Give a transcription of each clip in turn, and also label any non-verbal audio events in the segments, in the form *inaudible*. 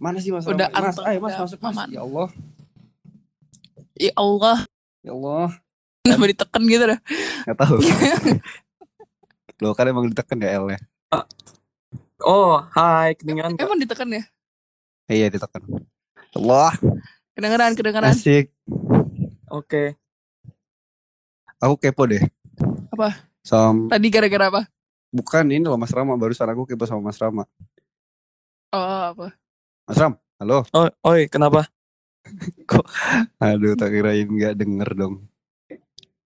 Mana sih Mas Udah? Mas, anteng, ayo Mas udah masuk Mas. aman. Ya Allah. Ya Allah, Ya Allah. kenapa ditekan gitu dah. Gak tahu. *laughs* Loh kan emang ditekan ya L-nya. Oh, hai, kedengeran nggak? Emang ditekan ya? Eh, iya ditekan. Allah, Kedengeran, kedengeran. asik. Oke. Aku kepo deh. Apa? Sama Tadi gara-gara apa? bukan ini loh Mas Rama barusan aku kepo sama Mas Rama. Oh, apa? Mas Ram, halo. Oh, oi, kenapa? Aduh, tak kirain nggak denger dong.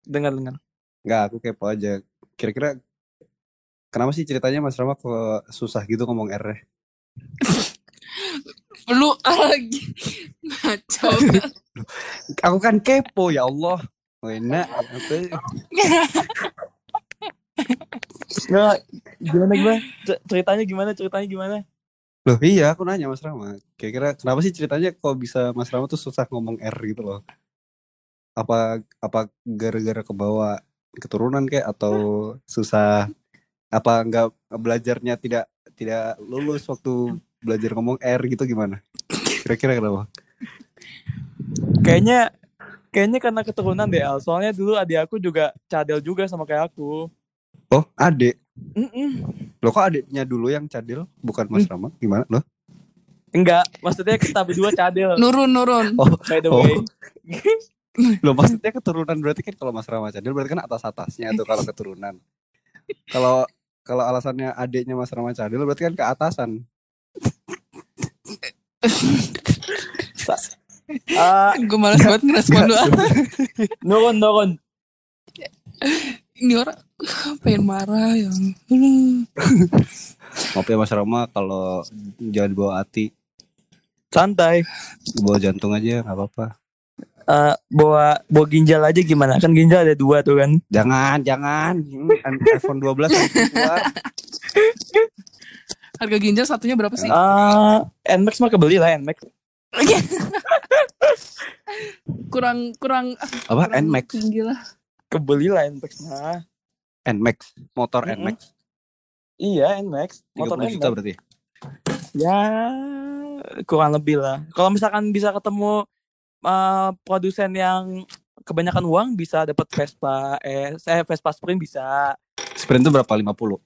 Dengar, dengar. Nggak, aku kepo aja. Kira-kira kenapa sih ceritanya Mas Rama kok susah gitu ngomong R -nya? Lu lagi. Ngaco. Aku kan kepo ya Allah. Apa? Nggak, gimana gimana? Ceritanya gimana? Ceritanya gimana? Loh iya, aku nanya Mas Rama. Kira-kira kenapa sih ceritanya kok bisa Mas Rama tuh susah ngomong R gitu loh? Apa apa gara-gara kebawa keturunan kayak atau susah apa nggak belajarnya tidak tidak lulus waktu belajar ngomong R gitu gimana? Kira-kira kenapa? Kayaknya kayaknya karena keturunan deh, Al. Soalnya dulu adik aku juga cadel juga sama kayak aku. Oh, adek. Mm-mm. Loh kok adeknya dulu yang cadel bukan Mas Rama? Gimana loh? Enggak, maksudnya kita berdua cadel. Nurun, nurun. Oh, By the oh. way. Loh maksudnya keturunan berarti kan kalau Mas Rama cadel berarti kan atas-atasnya tuh kalau keturunan. Kalau kalau alasannya adiknya Mas Rama cadel berarti kan ke atasan. Ah, Gue males banget ngerespon doa. nurun, nurun. Ini orang pengen marah ya. *laughs* Maaf ya Mas Rama kalau jangan bawa hati, Santai. bawa jantung aja nggak apa-apa. Eh, bawa bawa ginjal aja gimana? Kan ginjal ada dua tuh kan. Jangan, jangan. Hmm, iPhone 12 harus keluar. Harga ginjal satunya berapa sih? Ah, Nmax mah kebeli lah Nmax. *laughs* kurang kurang ah, Apa? kurang Nmax. tinggi lah. Kebeli lah Nmax mah. Nmax, motor Mm-mm. Nmax. Iya Nmax. Motor 30 juta Nmax. berarti. Ya kurang lebih lah. Kalau misalkan bisa ketemu eh, produsen yang kebanyakan uang bisa dapat Vespa eh saya Vespa Sprint bisa Sprint itu berapa? 50.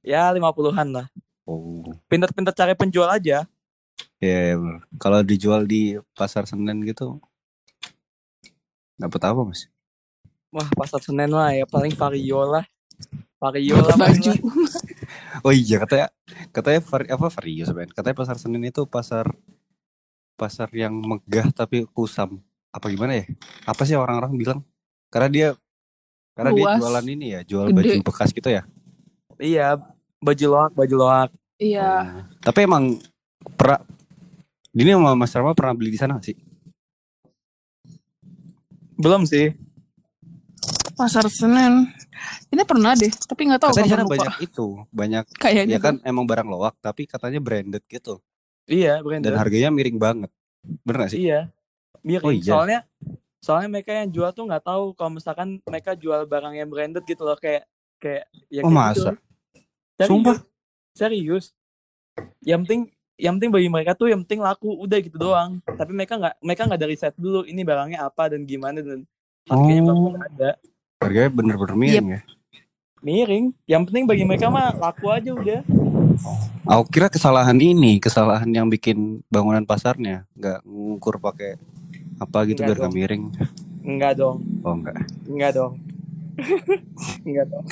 ya 50-an lah. Oh. Pintar-pintar cari penjual aja. Ya, ya, bener. kalau dijual di pasar Senen gitu dapat apa, Mas? Wah, pasar Senen lah ya paling Vario lah. Vario lah. Baju. *laughs* Oh iya katanya katanya vari, apa vario sebenarnya. Katanya pasar Senen itu pasar pasar yang megah tapi kusam. Apa gimana ya? Apa sih orang-orang bilang? Karena dia karena dia Luas. jualan ini ya, jual Gede. baju bekas gitu ya. Iya, baju loak, baju loak. Iya. Oh. Tapi emang pernah ini sama Mas Rama pernah beli di sana sih? Belum sih. Pasar Senen. Ini pernah deh, tapi nggak tahu Katanya di sana kapan lupa. banyak itu, banyak Kayaknya ya kan emang barang loak tapi katanya branded gitu. Iya, branded. Dan harganya miring banget. Bener gak sih? Iya. Miring. Oh, iya. Soalnya soalnya mereka yang jual tuh nggak tahu kalau misalkan mereka jual barang yang branded gitu loh kayak kayak ya Oh, kayak masa? gitu. Serius. Sumpah? Serius. Yang penting yang penting bagi mereka tuh yang penting laku udah gitu doang. Tapi mereka nggak mereka nggak dari set dulu ini barangnya apa dan gimana dan harganya Oh. bakal ada. Harganya bener-bener miring ya. Miring. Yang penting bagi mereka mah laku aja udah. Aku kira kesalahan ini, kesalahan yang bikin bangunan pasarnya nggak ngukur pakai apa gitu biar nggak miring. Enggak dong. Oh enggak. Enggak dong. *laughs* Enggak dong.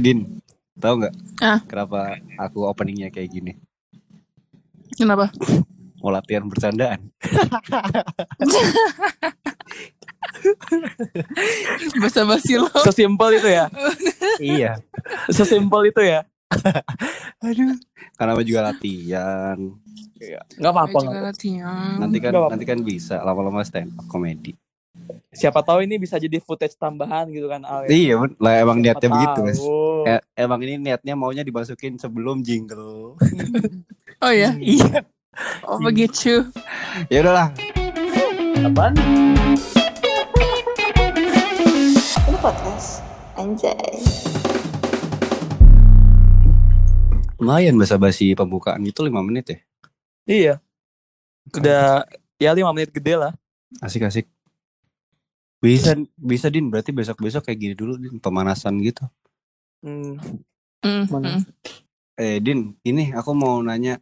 Din, tahu nggak? Ah. Kenapa aku openingnya kayak gini? Kenapa? Mau latihan bercandaan. *laughs* Basa basi lo. Sesimpel itu ya. *laughs* iya. Sesimpel itu ya. *laughs* Aduh. Karena aku juga latihan. Enggak apa-apa. Nanti kan Nggak apa-apa. nanti kan bisa lama-lama stand up comedy. Siapa tahu ini bisa jadi footage tambahan gitu kan Al. ya. Iya, lah emang Siapa niatnya begitu, Mas. tahu. E- emang ini niatnya maunya dimasukin sebelum jingle. Oh ya. iya. Oh begitu. Ya udahlah. Apaan? Podcast Anjay Lumayan basa-basi pembukaan itu 5 menit ya. Iya. Udah ya lima menit gede lah. Asik asik. Bisa bisa din berarti besok besok kayak gini dulu din pemanasan gitu. Hmm. Mm, Mana? mm. Eh din ini aku mau nanya.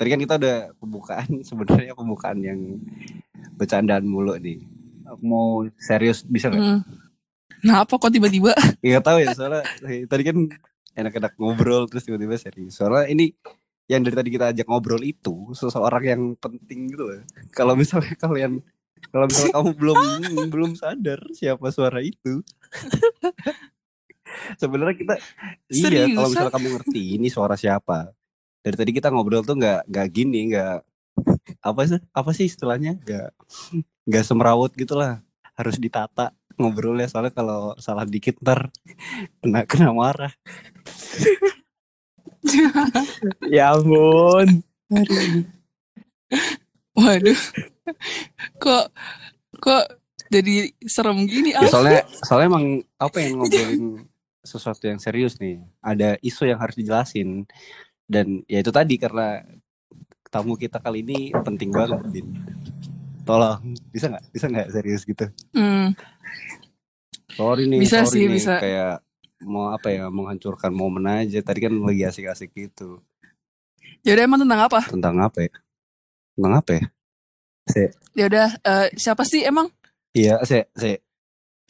Tadi kan kita udah pembukaan *laughs* sebenarnya pembukaan yang bercandaan mulu nih. Mau serius bisa nggak? Mm. Nah apa kok tiba-tiba? *laughs* Iya tahu ya soalnya eh, tadi kan enak-enak ngobrol terus tiba-tiba serius. Soalnya ini yang dari tadi kita ajak ngobrol itu seseorang yang penting gitu loh. Kalau misalnya *laughs* kalian kalau misalnya kamu belum *laughs* belum sadar siapa suara itu. Sebenarnya kita iya kalau misalnya kamu ngerti ini suara siapa. Dari tadi kita ngobrol tuh nggak nggak gini nggak apa sih apa sih istilahnya nggak nggak semrawut gitulah harus ditata ngobrolnya soalnya kalau salah dikit ntar kena kena marah *laughs* Ya ampun. Waduh. kok kok jadi serem gini ya, Al? soalnya soalnya emang apa yang ngobrolin sesuatu yang serius nih ada isu yang harus dijelasin dan ya itu tadi karena tamu kita kali ini penting banget Din. Tolong. Bisa nggak? Bisa nggak? Serius gitu. Hmm. sorry nih Bisa sorry sih, nih, bisa. kayak mau apa ya menghancurkan momen aja. Tadi kan lagi asik-asik gitu. Ya udah emang tentang apa? tentang apa ya? Tentang apa ya? Ya udah eh, siapa sih emang? Iya, saya, saya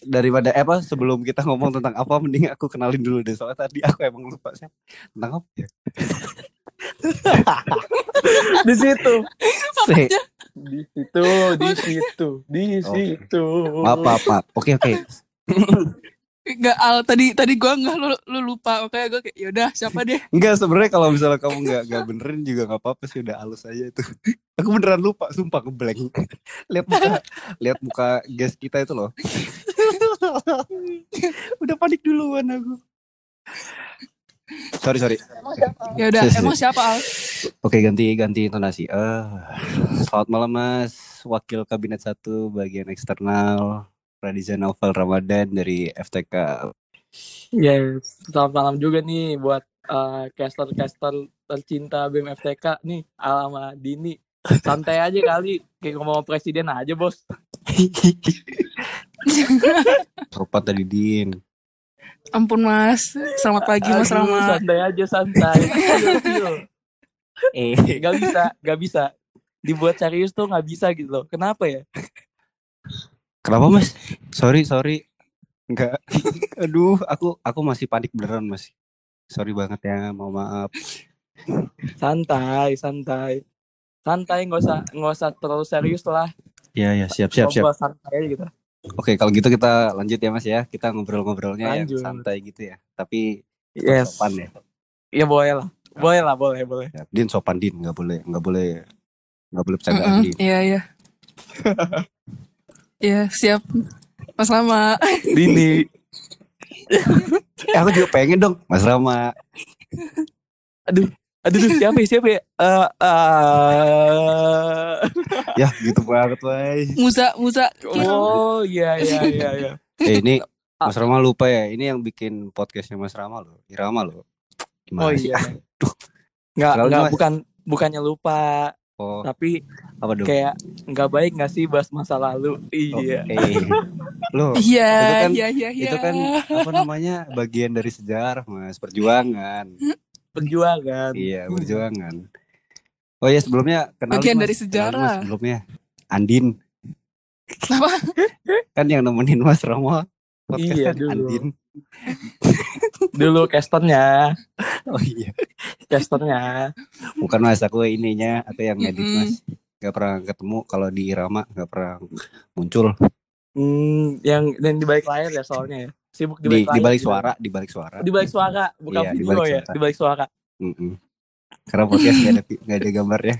daripada eh, apa sebelum kita ngomong tentang apa mending aku kenalin dulu deh. Soalnya tadi aku emang lupa sih tentang apa ya. *laughs* *laughs* Di situ. Se, Di situ, di situ, di situ. maaf, maaf. Oke, oke. Enggak Al tadi tadi gua enggak lu, lu lupa makanya gua kayak ya udah siapa deh? Enggak sebenarnya kalau misalnya kamu nggak nggak benerin juga nggak apa-apa sih udah halus aja itu. Aku beneran lupa, sumpah ngeblank. *laughs* lihat muka, lihat muka guest kita itu loh. *laughs* udah panik duluan aku. Sorry, sorry. Ya udah emang siapa Al? Oke ganti ganti intonasi. Eh, selamat malam Mas, Wakil Kabinet 1 bagian eksternal Radizan Novel Ramadan dari FTK. Yes, selamat malam juga nih buat eh, caster-caster tercinta BEM FTK nih, Al sama Dini. Santai aja kali, kayak ngomong presiden aja bos. Rupa tadi Din. Ampun Mas. Selamat pagi Mas Aduh, Rama. Santai aja, santai. Chill, chill. Eh, Gak bisa, gak bisa. Dibuat serius tuh gak bisa gitu loh. Kenapa ya? kenapa Mas? Sorry, sorry. Enggak. *laughs* Aduh, aku aku masih panik beneran Mas. Sorry banget ya, mau maaf. Santai, santai. Santai, nggak usah nggak usah terlalu serius lah. Ya ya, siap siap siap. Santai aja gitu. Oke, kalau gitu kita lanjut ya Mas ya. Kita ngobrol-ngobrolnya yang santai gitu ya. Tapi Yes. sopan ya. Iya boleh lah. Boleh lah, boleh, boleh. Ya, Din sopan Din, nggak boleh nggak boleh nggak boleh bercandaan Mm-mm, Din. Iya iya. *laughs* Iya siap. Mas Rama. Dini. *laughs* Eh, aku juga pengen dong, Mas Rama. Aduh, aduh, aduh, siapa ya, siapa ya? Eh, eh. Ya, gitu banget, Wai. Musa Musa. Oh, iya, iya, *laughs* iya, iya. Eh, ini Mas Rama lupa ya, ini yang bikin podcastnya Mas Rama loh, Irama loh. Gimana Oh sih? iya. Aduh. Nggak, Selalu nggak, Mas. bukan, bukannya lupa, Oh, tapi apa dong? kayak nggak baik nggak sih bahas masa lalu? Iya. Eh, loh, *laughs* Iya Itu kan- iya iya iya. itu kan apa namanya bagian dari sejarah, Mas, perjuangan. Perjuangan. Iya, perjuangan. Oh ya sebelumnya kenalin Bagian Mas. dari sejarah. Mas, sebelumnya Andin Apa? kan yang nemenin Mas Rama. podcast Iya, dulu. Andin. Dulu casternya, Oh iya. casternya. Bukan Mas, aku ininya, aku yang edit Mm-mm. Mas. Gak pernah ketemu kalau di Irama gak pernah muncul Hmm, yang yang di balik layar ya soalnya ya. Sibuk di di, balik di balik gitu. suara, di balik suara. Di balik suara, bukan Iya, di video ya, suara. di balik suara. Mm-mm. Karena podcast gak ada gak ada gambarnya.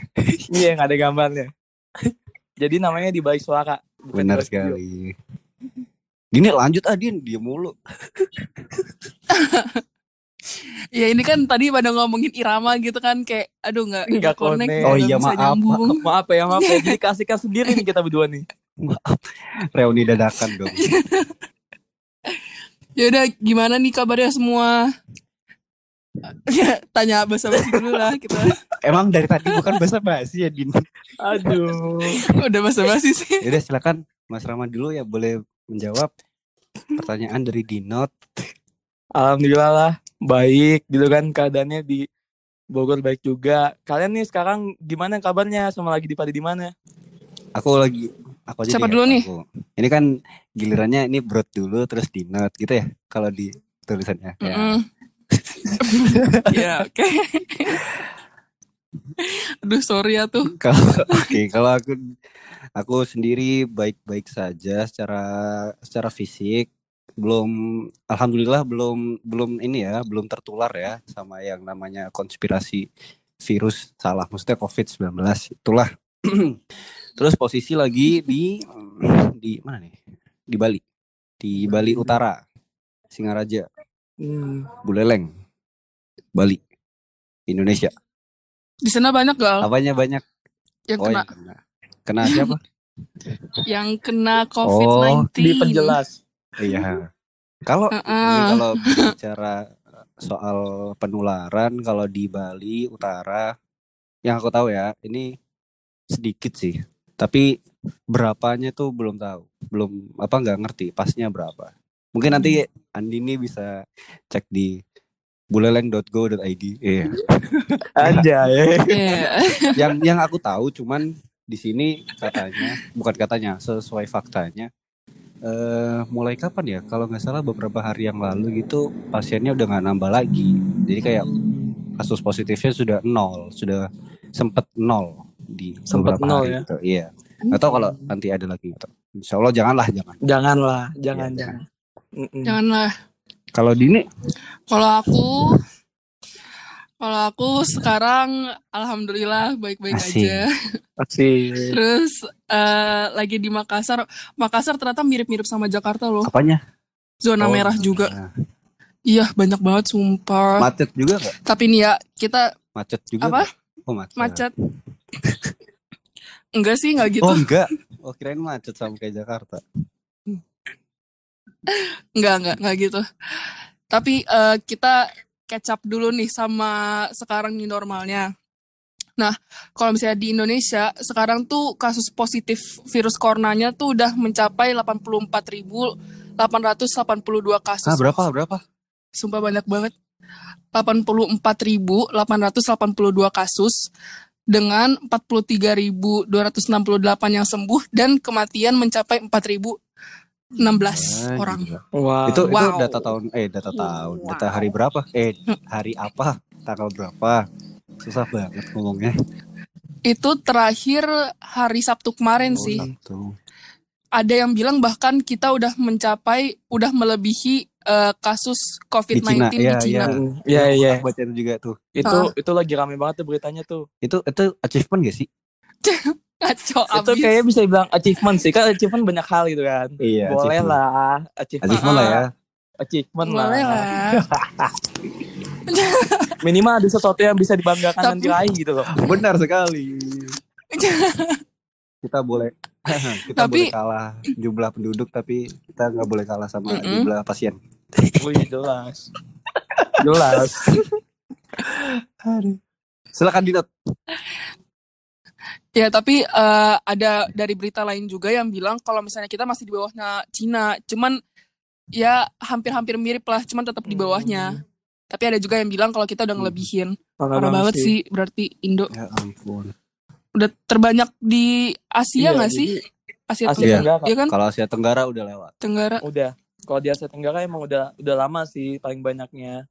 Iya, nggak ada gambarnya. *laughs* Jadi namanya di balik suara, Benar video. sekali. Gini lanjut Adin, dia mulu. *laughs* Ya ini kan tadi pada ngomongin irama gitu kan kayak aduh nggak Nggak connect, connect. nggak Oh iya, maaf, nyambung. Maaf ya, maaf ya. *laughs* Jadi kasihkan sendiri nih kita berdua nih. Reuni dadakan dong. Ya udah gimana nih kabarnya semua? Ya, *laughs* tanya bahasa basi dulu lah kita. Emang dari tadi bukan bahasa basi ya Din. Aduh. *laughs* Udah bahasa basi sih. Yaudah silakan Mas Rama dulu ya boleh menjawab pertanyaan dari Dinot. Alhamdulillah lah baik gitu kan keadaannya di Bogor baik juga. Kalian nih sekarang gimana kabarnya? Sama lagi di pada di mana? Aku lagi aku aja Siapa dulu nih? aku. Ini kan gilirannya ini Brot dulu terus Dinot gitu ya kalau di tulisannya. Ya. Mm-mm. ya, *laughs* oke. *laughs* Aduh, sorry ya tuh. Kalau oke, kalau aku aku sendiri baik-baik saja secara secara fisik. Belum alhamdulillah belum belum ini ya, belum tertular ya sama yang namanya konspirasi virus salah maksudnya Covid-19 itulah. *clears throat* Terus posisi lagi di di mana nih? Di Bali. Di Bali Utara. Singaraja, Hmm. Buleleng. Bali. Indonesia. Di sana banyak gal Apanya banyak? yang Oh, kena yang kena. Kena siapa? *laughs* yang kena COVID-19. Diperjelas. Iya. Kalau Heeh. ini kalau *laughs* bicara soal penularan kalau di Bali Utara yang aku tahu ya, ini sedikit sih. Tapi berapanya tuh belum tahu. Belum apa nggak ngerti pasnya berapa. Mungkin nanti Andini bisa cek di buleleng.go.id. Iya. *laughs* Aja ya. Iya. yang yang aku tahu cuman di sini katanya bukan katanya sesuai faktanya eh mulai kapan ya kalau nggak salah beberapa hari yang lalu gitu pasiennya udah nggak nambah lagi jadi kayak kasus positifnya sudah nol sudah sempet nol di beberapa nol hari ya? gitu. iya atau kalau nanti ada lagi gitu. Insya Allah janganlah jangan Janganlah, jangan Iya, jangan. Mm-mm. Janganlah. kalau Dini Kalau aku kalau aku sekarang alhamdulillah baik-baik Asik. aja. Asik. Terus eh, lagi di Makassar. Makassar ternyata mirip-mirip sama Jakarta loh. apanya Zona Oh, merah juga. nah. Iya, banyak banget sumpah. macet juga nggak Tapi nih ya, kita macet juga Apa? oh macet macet. Enggak sih, enggak gitu. oh enggak oh kirain macet sama kayak Jakarta Enggak, enggak, enggak gitu. Tapi eh, kita catch up dulu nih sama sekarang nih normalnya. Nah, kalau misalnya di Indonesia, sekarang tuh kasus positif virus coronanya tuh udah mencapai 84.882 kasus. ah berapa berapa Sumpah banyak banget. 84.882 kasus dengan 43.268 yang sembuh dan kematian mencapai 4.016 Ah, orang. gila. Wah. Itu itu Wow. data tahun eh data tahun, Wow. data hari berapa? Eh hari apa? Tanggal berapa? Susah banget ngomongnya. Itu terakhir hari Sabtu kemarin Oh, sih. Sabtu. Ada yang bilang bahkan kita udah mencapai, udah melebihi eh, kasus COVID-19 di Iya, Cina. iya. Mm, Iya, iya. Aku baca itu juga tuh. Itu itu lagi rame banget tuh beritanya tuh. Itu itu achievement gak sih? *laughs* Kacau Itu abis. kayaknya bisa dibilang achievement sih. Kan achievement banyak hal gitu kan. Iya. Boleh achievement. lah. Achievement, Achievement lah ya. achievement Boleh lah. lah. *laughs* Minimal ada sesuatu yang bisa dibanggakan dan Tapi- diraih gitu loh. Benar sekali. *laughs* Kita boleh *laughs* kita Tapi- boleh kalah jumlah penduduk tapi kita nggak boleh kalah sama Mm-mm. jumlah pasien. Wih, jelas. *laughs* jelas. Silakan Dinot. Ya, tapi eh, ada dari berita lain juga yang bilang kalau misalnya kita masih di bawahnya Cina, cuman ya hampir-hampir mirip lah, cuman tetap di bawahnya. Tapi ada juga yang bilang kalau kita udah ngelebihin. Parah banget sih berarti Indo. Ya ampun. Udah terbanyak di Asia Iya, nggak jadi sih? Asia, Asia Tenggara. Tenggara. Iya kan? Kalau Asia Tenggara udah lewat. Tenggara. Udah. Kalau di Asia Tenggara emang udah udah lama sih paling banyaknya.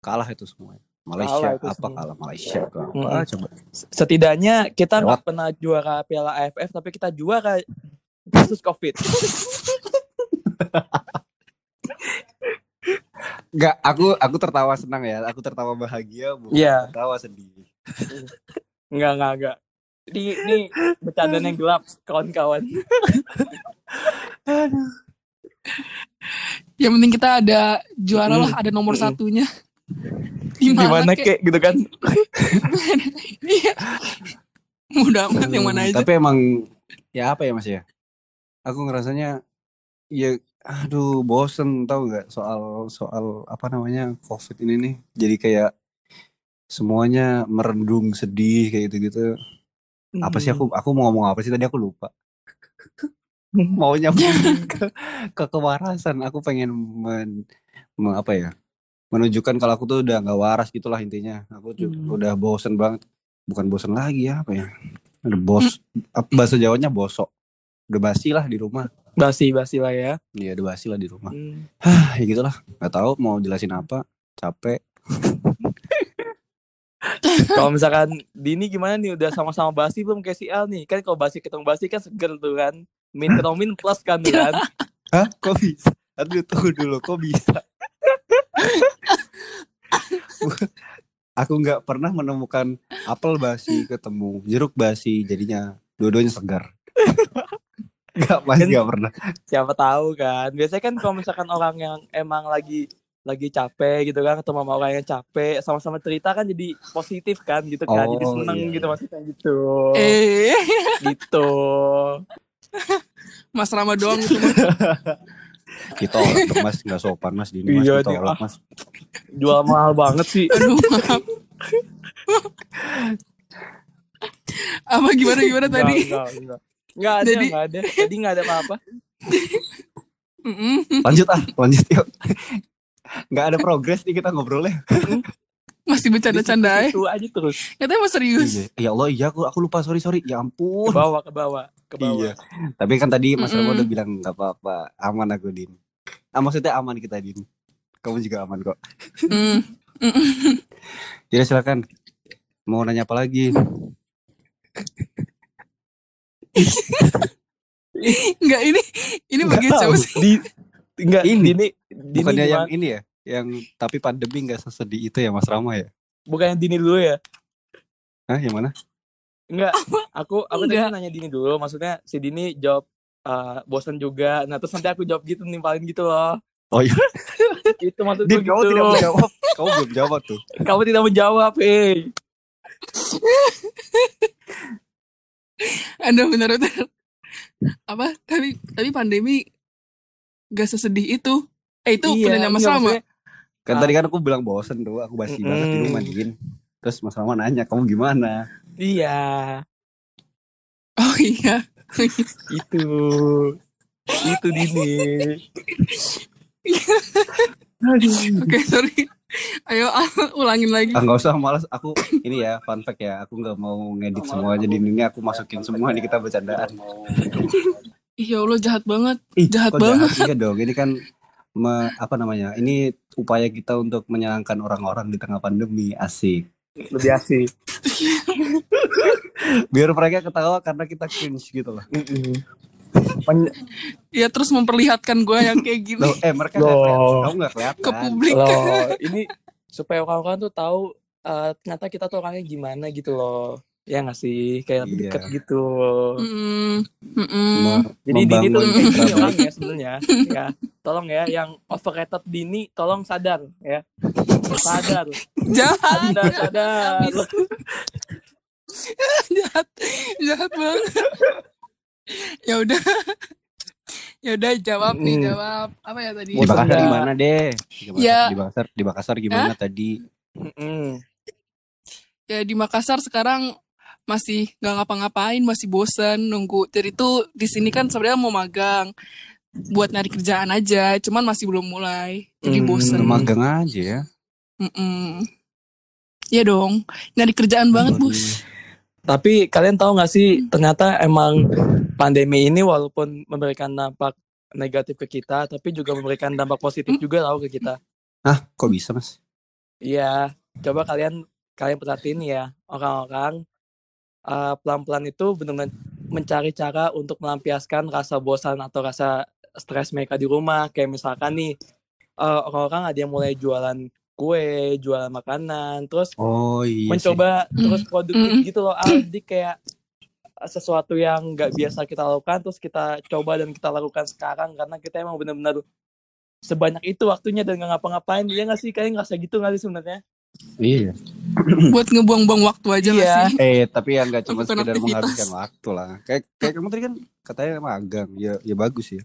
Kalah itu semua. Malaysia Kalah itu apa semua. kalah Malaysia apa Mm-mm. coba. Setidaknya kita Lewat. nggak pernah juara Piala AFF tapi kita juara kasus COVID. Enggak, aku aku tertawa senang ya. Aku tertawa bahagia, bukan Iya. tertawa sedih. *laughs* Enggak, enggak, enggak. Ini, ini bercandaan yang gelap, kawan-kawan. Yang penting kita ada juara lah, ada nomor Mm. satunya. *laughs* Gimana kek? kek gitu kan? Iya. *laughs* Mudah amat yang mana aja. Tapi emang ya apa ya Mas ya? Aku ngerasanya ya aduh bosen tau nggak soal soal apa namanya covid ini nih jadi kayak semuanya merendung sedih kayak gitu gitu apa sih aku aku mau ngomong apa sih? Tadi aku lupa. *laughs* Mau nyambung *laughs* ke, ke kewarasan. Aku pengen men, me- apa ya menunjukkan kalau aku tuh udah nggak waras gitulah intinya. Aku tuh Hmm. udah bosen banget. Bukan bosen lagi ya apa ya udah bos apa bahasa Jawanya bosok. Udah basi lah di rumah. Basi basi lah ya. Iya udah basi lah di rumah. Hmm. Ya gitulah. Nggak tahu mau jelasin apa. Capek *laughs* kalau misalkan Dini gimana nih udah sama-sama basi belum kayak si Al nih kan kalau basi ketemu basi kan seger tuh kan min ketemu min plus kan tuh kan *laughs* Hah? Kok bisa? Aduh, tunggu dulu. Kok bisa? *laughs* Aku nggak pernah menemukan apel basi ketemu jeruk basi jadinya dua-duanya segar. Nggak, pasti Kan- nggak pernah. siapa tahu kan biasanya kan kalau misalkan orang yang emang lagi lagi capek gitu kan ketemu sama orang yang capek sama-sama cerita kan jadi positif kan gitu kan jadi Oh, seneng iya, gitu iya. maksudnya gitu Eh, *laughs* gitu Mas Rama doang gitu. Mas. *laughs* Ditolak dong mas, nggak sopan mas. Dini mas, Iya, ditolak dia- mas. jual mahal banget sih Aduh, maaf. *laughs* Apa gimana gimana Enggak, tadi? enggak, enggak. Enggak ada, Jadi- enggak ada. Jadi enggak ada apa-apa. Lanjut ah, lanjut yuk. Nggak ada progres nih kita ngobrolnya. Masih bercanda-canda ya. Itu aja terus. Katanya mau serius. Iya. Ya Allah, iya aku aku lupa sorry sorry. Ya Ke ampun. bawah, ke bawah, ke bawah. Iya. Tapi kan tadi Mas Mm-mm. udah bilang nggak apa-apa, aman aku Din. Ah, maksudnya aman kita Din. Kamu juga aman kok. Mm. Jadi silakan. Mau nanya apa lagi? Enggak ini ini bagian siapa sih? Di enggak Ini. Dini Dini Bukannya gimana? yang ini ya? Yang tapi pandemi nggak sesedih itu ya Mas Rama ya? Bukan yang Dini dulu ya? Hah, yang mana? Enggak. Aku aku tadi Enggak. nanya Dini dulu, maksudnya si Dini jawab eh, bosan juga. Nah, terus nanti aku jawab gitu nimpalin gitu loh. Oh iya. *laughs* Itu maksud Din, gue kamu gitu. tidak menjawab. Kamu belum jawab tuh. *laughs* Kamu tidak menjawab, eh. *laughs* Aduh benar-benar. Apa? Tapi tapi pandemi gak sesedih itu. Eh itu Iya, penanya Mas iya, Rama. Kan Ah. tadi kan aku bilang bosen tuh, aku basi banget di rumah Mm-mm. Din. Terus Mas Rama nanya, kamu gimana? Iya, Oh iya. *laughs* itu. Itu Dini. *laughs* Oke, sorry. Ayo *laughs* ulangin lagi. Ah nggak usah, malas aku ini ya fun fact ya, aku nggak mau ngedit semua jadi ini aku masukin semua di kita bercandaan. Ya Allah jahat banget. Ih, Jahat kok banget. Iya dong, ini kan me- apa namanya? Ini upaya kita untuk menyenangkan orang-orang di tengah pandemi, asik. Lebih asik. *laughs* Biar mereka ketawa karena kita cringe gitu loh. Men- Ya terus memperlihatkan gue yang kayak gini Loh, eh mereka Loh. nggak kelihatan, kamu nggak kelihatan. ke publik. loh *laughs* ini supaya orang-orang tuh tahu eh, ternyata kita tuh orangnya gimana gitu loh ya nggak sih kayak lebih Iya. deket gitu Mm-mm. Mm-mm. Me- jadi Dini tuh kayak baik. orangnya sebenarnya ya tolong ya yang overrated Dini tolong sadar ya sadar Jahat. anda sadar *laughs* jahat. Jahat banget. ya udah. ya udah jawab nih, Mm. jawab. Apa ya tadi? Di Makassar gimana deh? Di Makassar, Ya. di Makassar, di Makassar gimana tadi? Mm-mm. Ya di Makassar sekarang masih nggak ngapa-ngapain, masih bosen nunggu. Jadi tuh di sini kan sebenarnya mau magang buat nyari kerjaan aja, cuman masih belum mulai. Jadi Hmm. bosen. Magang aja ya. Mm-mm. Iya dong, nyari kerjaan banget. Bus. tapi kalian tahu nggak sih ternyata emang pandemi ini walaupun memberikan dampak negatif ke kita tapi juga memberikan dampak positif juga tahu ke kita Hah, kok bisa mas? Iya, coba kalian kalian perhatiin ya orang-orang uh, pelan-pelan itu benar-benar mencari cara untuk melampiaskan rasa bosan atau rasa stres mereka di rumah. Kayak misalkan nih uh, orang-orang ada yang mulai jualan kue, jualan makanan, terus Oh iya. sih. mencoba terus produktif Mm. gitu loh. Ah, Jadi kayak sesuatu yang nggak biasa kita lakukan terus kita coba dan kita lakukan sekarang karena kita emang benar-benar sebanyak itu waktunya dan nggak ngapa-ngapain ya nggak sih kalian ngerasa gitu nggak sih sebenarnya Iya. buat ngebuang-buang waktu aja Iya. sih Eh tapi ya nggak cuma sekedar aktivitas. menghabiskan waktu lah. Kayak kayak kamu tadi kan katanya magang. Ya ya bagus ya.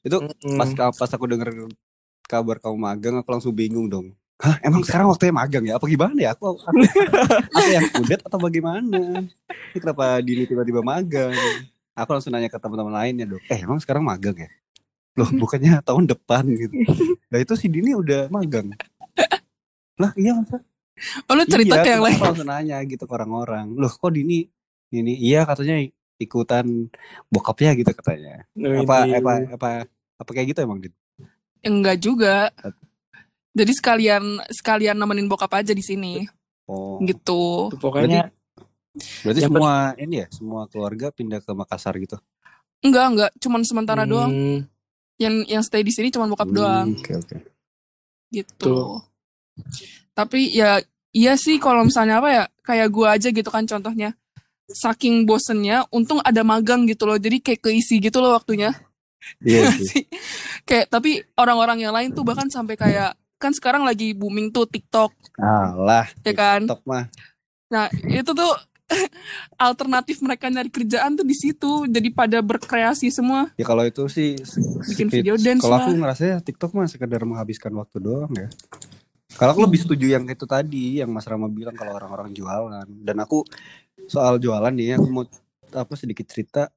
Itu Mm-mm. pas pas aku denger kabar kamu magang aku langsung bingung dong. Hah, emang sekarang waktunya magang ya? Apa gimana ya? Aku, aku apa yang kudet atau bagaimana? Ini kenapa Dini tiba-tiba magang? Aku langsung nanya ke teman-teman lainnya dong. Eh, emang sekarang magang ya? Loh, bukannya tahun depan gitu. Nah itu si Dini udah magang. Lah iya masa? oh lu cerita iya, ke yang lain langsung nanya gitu ke orang-orang. Loh kok Dini ini iya katanya ikutan bokapnya gitu katanya. Apa Ini. apa apa apa kayak gitu emang gitu? enggak juga jadi sekalian sekalian nemenin bokap aja di sini Oh. gitu Pokoknya Berarti Yang semua ini ya, semua keluarga pindah ke Makassar gitu. enggak enggak cuman sementara doang hmm, yang yang stay di sini cuman bokap doang Hmm, Oke oke. gitu Tuh. Tapi ya iya sih kalau misalnya apa ya kayak gua aja gitu kan contohnya. Saking bosennya untung ada magang gitu loh jadi kayak keisi gitu loh waktunya. Iya *laughs* sih. sih. Kayak tapi orang-orang yang lain tuh bahkan sampai kayak kan sekarang lagi booming tuh TikTok. Alah, ya kan? TikTok mah. nah itu tuh *laughs* alternatif mereka nyari kerjaan tuh di situ jadi pada berkreasi semua. Ya kalau itu sih Bikin video dance Kalau aku ngerasa TikTok mah sekedar menghabiskan waktu doang ya. Kalau aku lebih setuju yang itu tadi yang Mas Rama bilang kalau orang-orang jualan. Dan aku soal jualan nih aku mau apa sedikit cerita.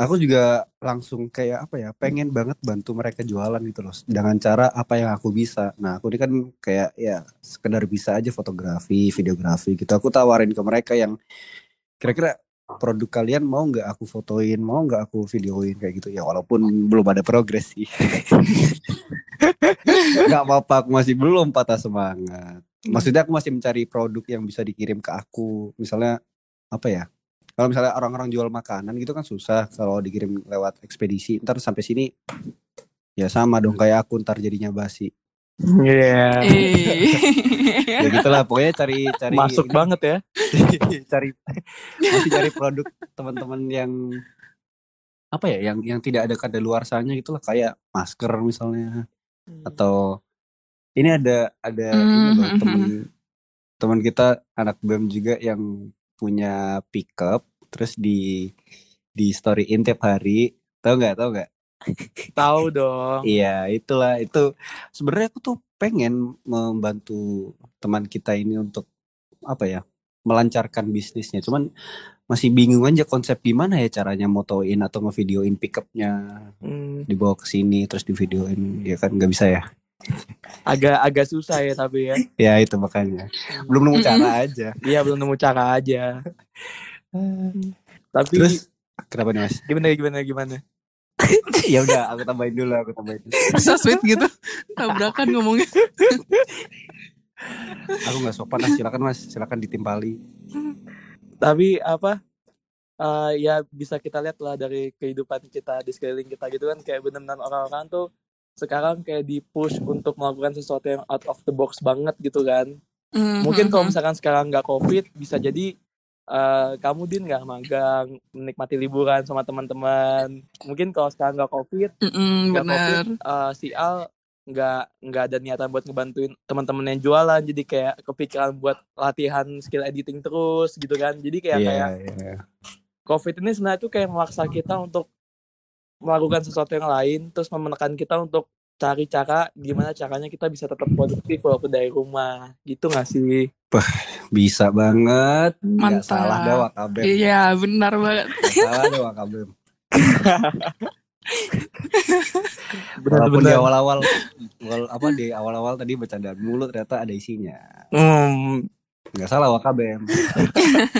Aku juga langsung kayak apa ya pengen banget bantu mereka jualan gitu loh dengan cara apa yang aku bisa. Nah aku ini kan kayak ya sekedar bisa aja fotografi videografi gitu. Aku tawarin ke mereka yang kira-kira produk kalian mau nggak aku fotoin mau nggak aku videoin kayak gitu. Ya walaupun belum ada progres sih *laughs* nggak apa-apa aku masih belum patah semangat. Maksudnya aku masih mencari produk yang bisa dikirim ke aku. Misalnya apa ya kalau misalnya orang-orang jual makanan gitu kan susah. Kalau dikirim lewat ekspedisi ntar sampai sini ya sama dong kayak aku ntar jadinya basi. Iya. eh ya gitulah pokoknya cari cari Masuk ini, banget ya. *laughs* cari masih cari produk teman-teman yang apa ya yang yang tidak ada kadaluarsanya gitu lah kayak masker misalnya atau ini ada ada ini loh Mhm. temen teman kita anak BEM juga yang punya pickup terus di di storyin tiap hari tahu nggak tahu nggak Tahu *laughs* dong. iya itulah itu sebenarnya aku tuh pengen membantu teman kita ini untuk apa ya melancarkan bisnisnya cuman masih bingung aja konsep gimana ya caranya motoin atau ngevideoin pickupnya. Hmm, dibawa ke sini terus divideoin. Ya kan nggak bisa ya? Agak agak susah ya tapi ya. ya itu makanya. Belum nemu cara aja. Iya belum nemu cara aja. Tapi terus? Kenapa nih mas? Gimana gimana gimana? *laughs* ya udah aku tambahin dulu aku tambahin dulu. bisa sweet gitu? Tabrakan ngomongnya. Aku nggak sopan lah silakan mas. Silakan ditimpali Tapi apa? eh, ya bisa kita lihat lah dari kehidupan kita di sekeliling kita gitu kan kayak benar-benar orang-orang tuh sekarang kayak di push untuk melakukan sesuatu yang out of the box banget gitu kan. Mhm, Mungkin kalau mhm. misalkan sekarang nggak covid bisa jadi eh, kamu din nggak magang menikmati liburan sama teman-teman. Mungkin kalau sekarang nggak covid Mm-mm, nggak covid eh, si Al nggak nggak ada niatan buat ngebantuin teman-teman yang jualan. Jadi kayak kepikiran buat latihan skill editing terus gitu kan. Jadi kayak Iya, kayak iya. covid ini sebenarnya tuh kayak memaksa kita untuk melakukan sesuatu yang lain terus memenekan kita untuk cari cara gimana caranya kita bisa tetap produktif walaupun dari rumah. Gitu gak sih? Bisa banget. Mantap. salah dah wakabem. Iya benar banget. Salah dah wakabem *laughs* benar walaupun di benar. awal-awal wal- apa di awal-awal tadi bercandaan mulu ternyata ada isinya. Hmm, nggak salah wakabem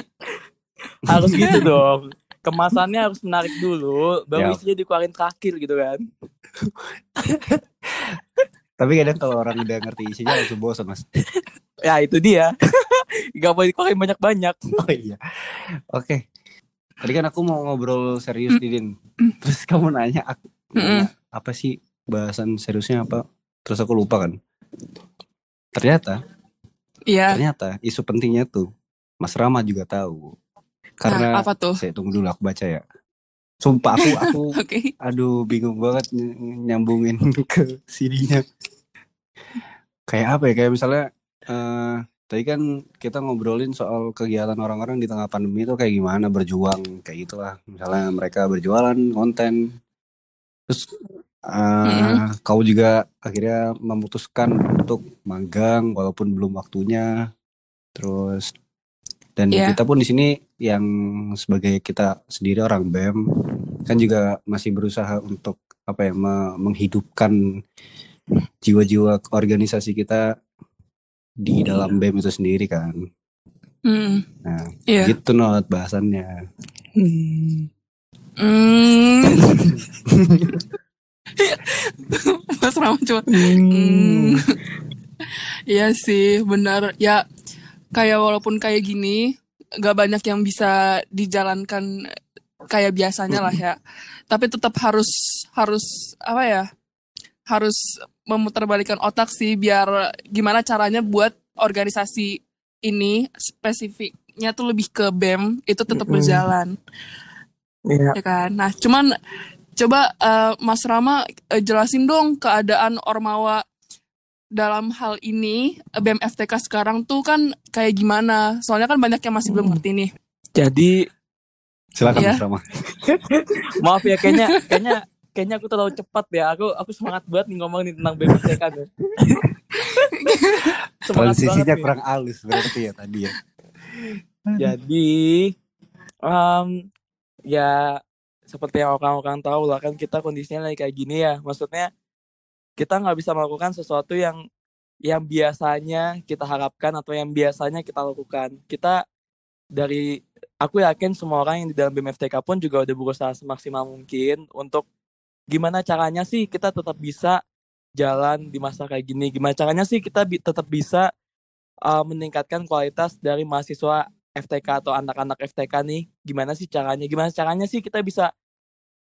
*laughs* harus gitu dong. Kemasannya harus menarik dulu baru Ya. isinya dikeluarin terakhir gitu kan. Tapi kadang kalau orang udah ngerti isinya langsung bosan mas. Ya itu dia. *laughs* Gak boleh dikeluarin banyak-banyak. Oh iya. Oke tadi kan aku mau ngobrol serius Didin terus kamu nanya aku nanya, apa sih bahasan seriusnya apa? Terus aku lupa kan. Ternyata iya. ternyata isu pentingnya tuh Mas Rama juga tahu. Karena nah, apa tuh? Saya tunggu dulu aku baca ya. Sumpah aku *laughs* aku oke. aduh bingung banget ny- nyambungin *laughs* ke CD-nya kayak apa ya? Kayak misalnya eh tadi kan kita ngobrolin soal kegiatan orang-orang di tengah pandemi itu kayak gimana berjuang kayak gitulah. Misalnya mereka berjualan konten. Terus eh kau juga akhirnya memutuskan untuk magang walaupun belum waktunya. Terus dan Iya. kita pun di sini yang sebagai kita sendiri orang BEM kan juga masih berusaha untuk apa ya me- menghidupkan jiwa-jiwa organisasi kita di dalam BEM itu sendiri kan. Hmm. Nah, Iya. gitu not bahasannya. Hmm. *laughs* Hmm. Mas Rama cuma Hmm. Iya sih, benar. Ya, kayak walaupun kayak gini, gak banyak yang bisa dijalankan kayak biasanya lah ya. Tapi tetap harus harus apa ya? Harus memutarbalikkan otak sih biar gimana caranya buat organisasi ini spesifiknya tuh lebih ke BEM itu tetap Mm-mm. berjalan, Iya. ya kan? Nah, cuman coba eh, Mas Rama eh, jelasin dong keadaan Ormawa dalam hal ini BEM FTK sekarang tuh kan kayak gimana? Soalnya kan banyak yang masih belum ngerti nih. Jadi Silakan Iya. Mas Rama. *laughs* maaf ya kayaknya kayaknya kayaknya aku terlalu cepat ya. Aku aku semangat banget nih ngomong nih tentang BMTK nih. *laughs* semangat banget Transisinya nih. kurang halus berarti ya tadi ya. Jadi em, ya seperti yang orang-orang tahu lah kan kita kondisinya lagi kayak gini ya. Maksudnya kita nggak bisa melakukan sesuatu yang yang biasanya kita harapkan atau yang biasanya kita lakukan. Kita dari aku yakin semua orang yang di dalam BMFTK pun juga udah berusaha semaksimal mungkin untuk gimana caranya sih kita tetap bisa jalan di masa kayak gini. Gimana caranya sih kita bi- tetap bisa uh, meningkatkan kualitas dari mahasiswa FTK atau anak-anak FTK nih. Gimana sih caranya? Gimana caranya sih kita bisa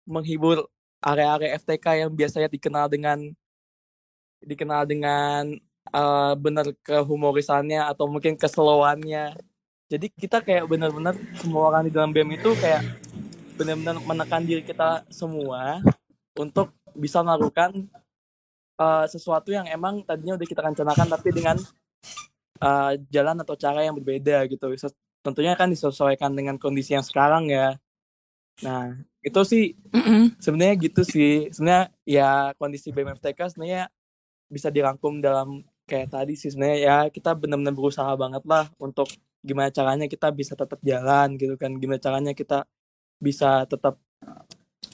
menghibur area-area FTK yang biasanya dikenal dengan dikenal dengan uh, benar kehumorisannya atau mungkin keselowannya. Jadi kita kayak benar-benar semua orang di dalam BEM itu kayak benar-benar menekan diri kita semua untuk bisa melakukan uh, sesuatu yang emang tadinya udah kita rencanakan tapi dengan uh, jalan atau cara yang berbeda gitu. Tentunya kan disesuaikan dengan kondisi yang sekarang ya. Nah, itu sih sebenarnya gitu sih. Sebenarnya ya kondisi BMFTK sebenarnya bisa dirangkum dalam kayak tadi sih sebenarnya ya kita benar-benar berusaha banget lah untuk gimana caranya kita bisa tetap jalan gitu kan. Gimana caranya kita bisa tetap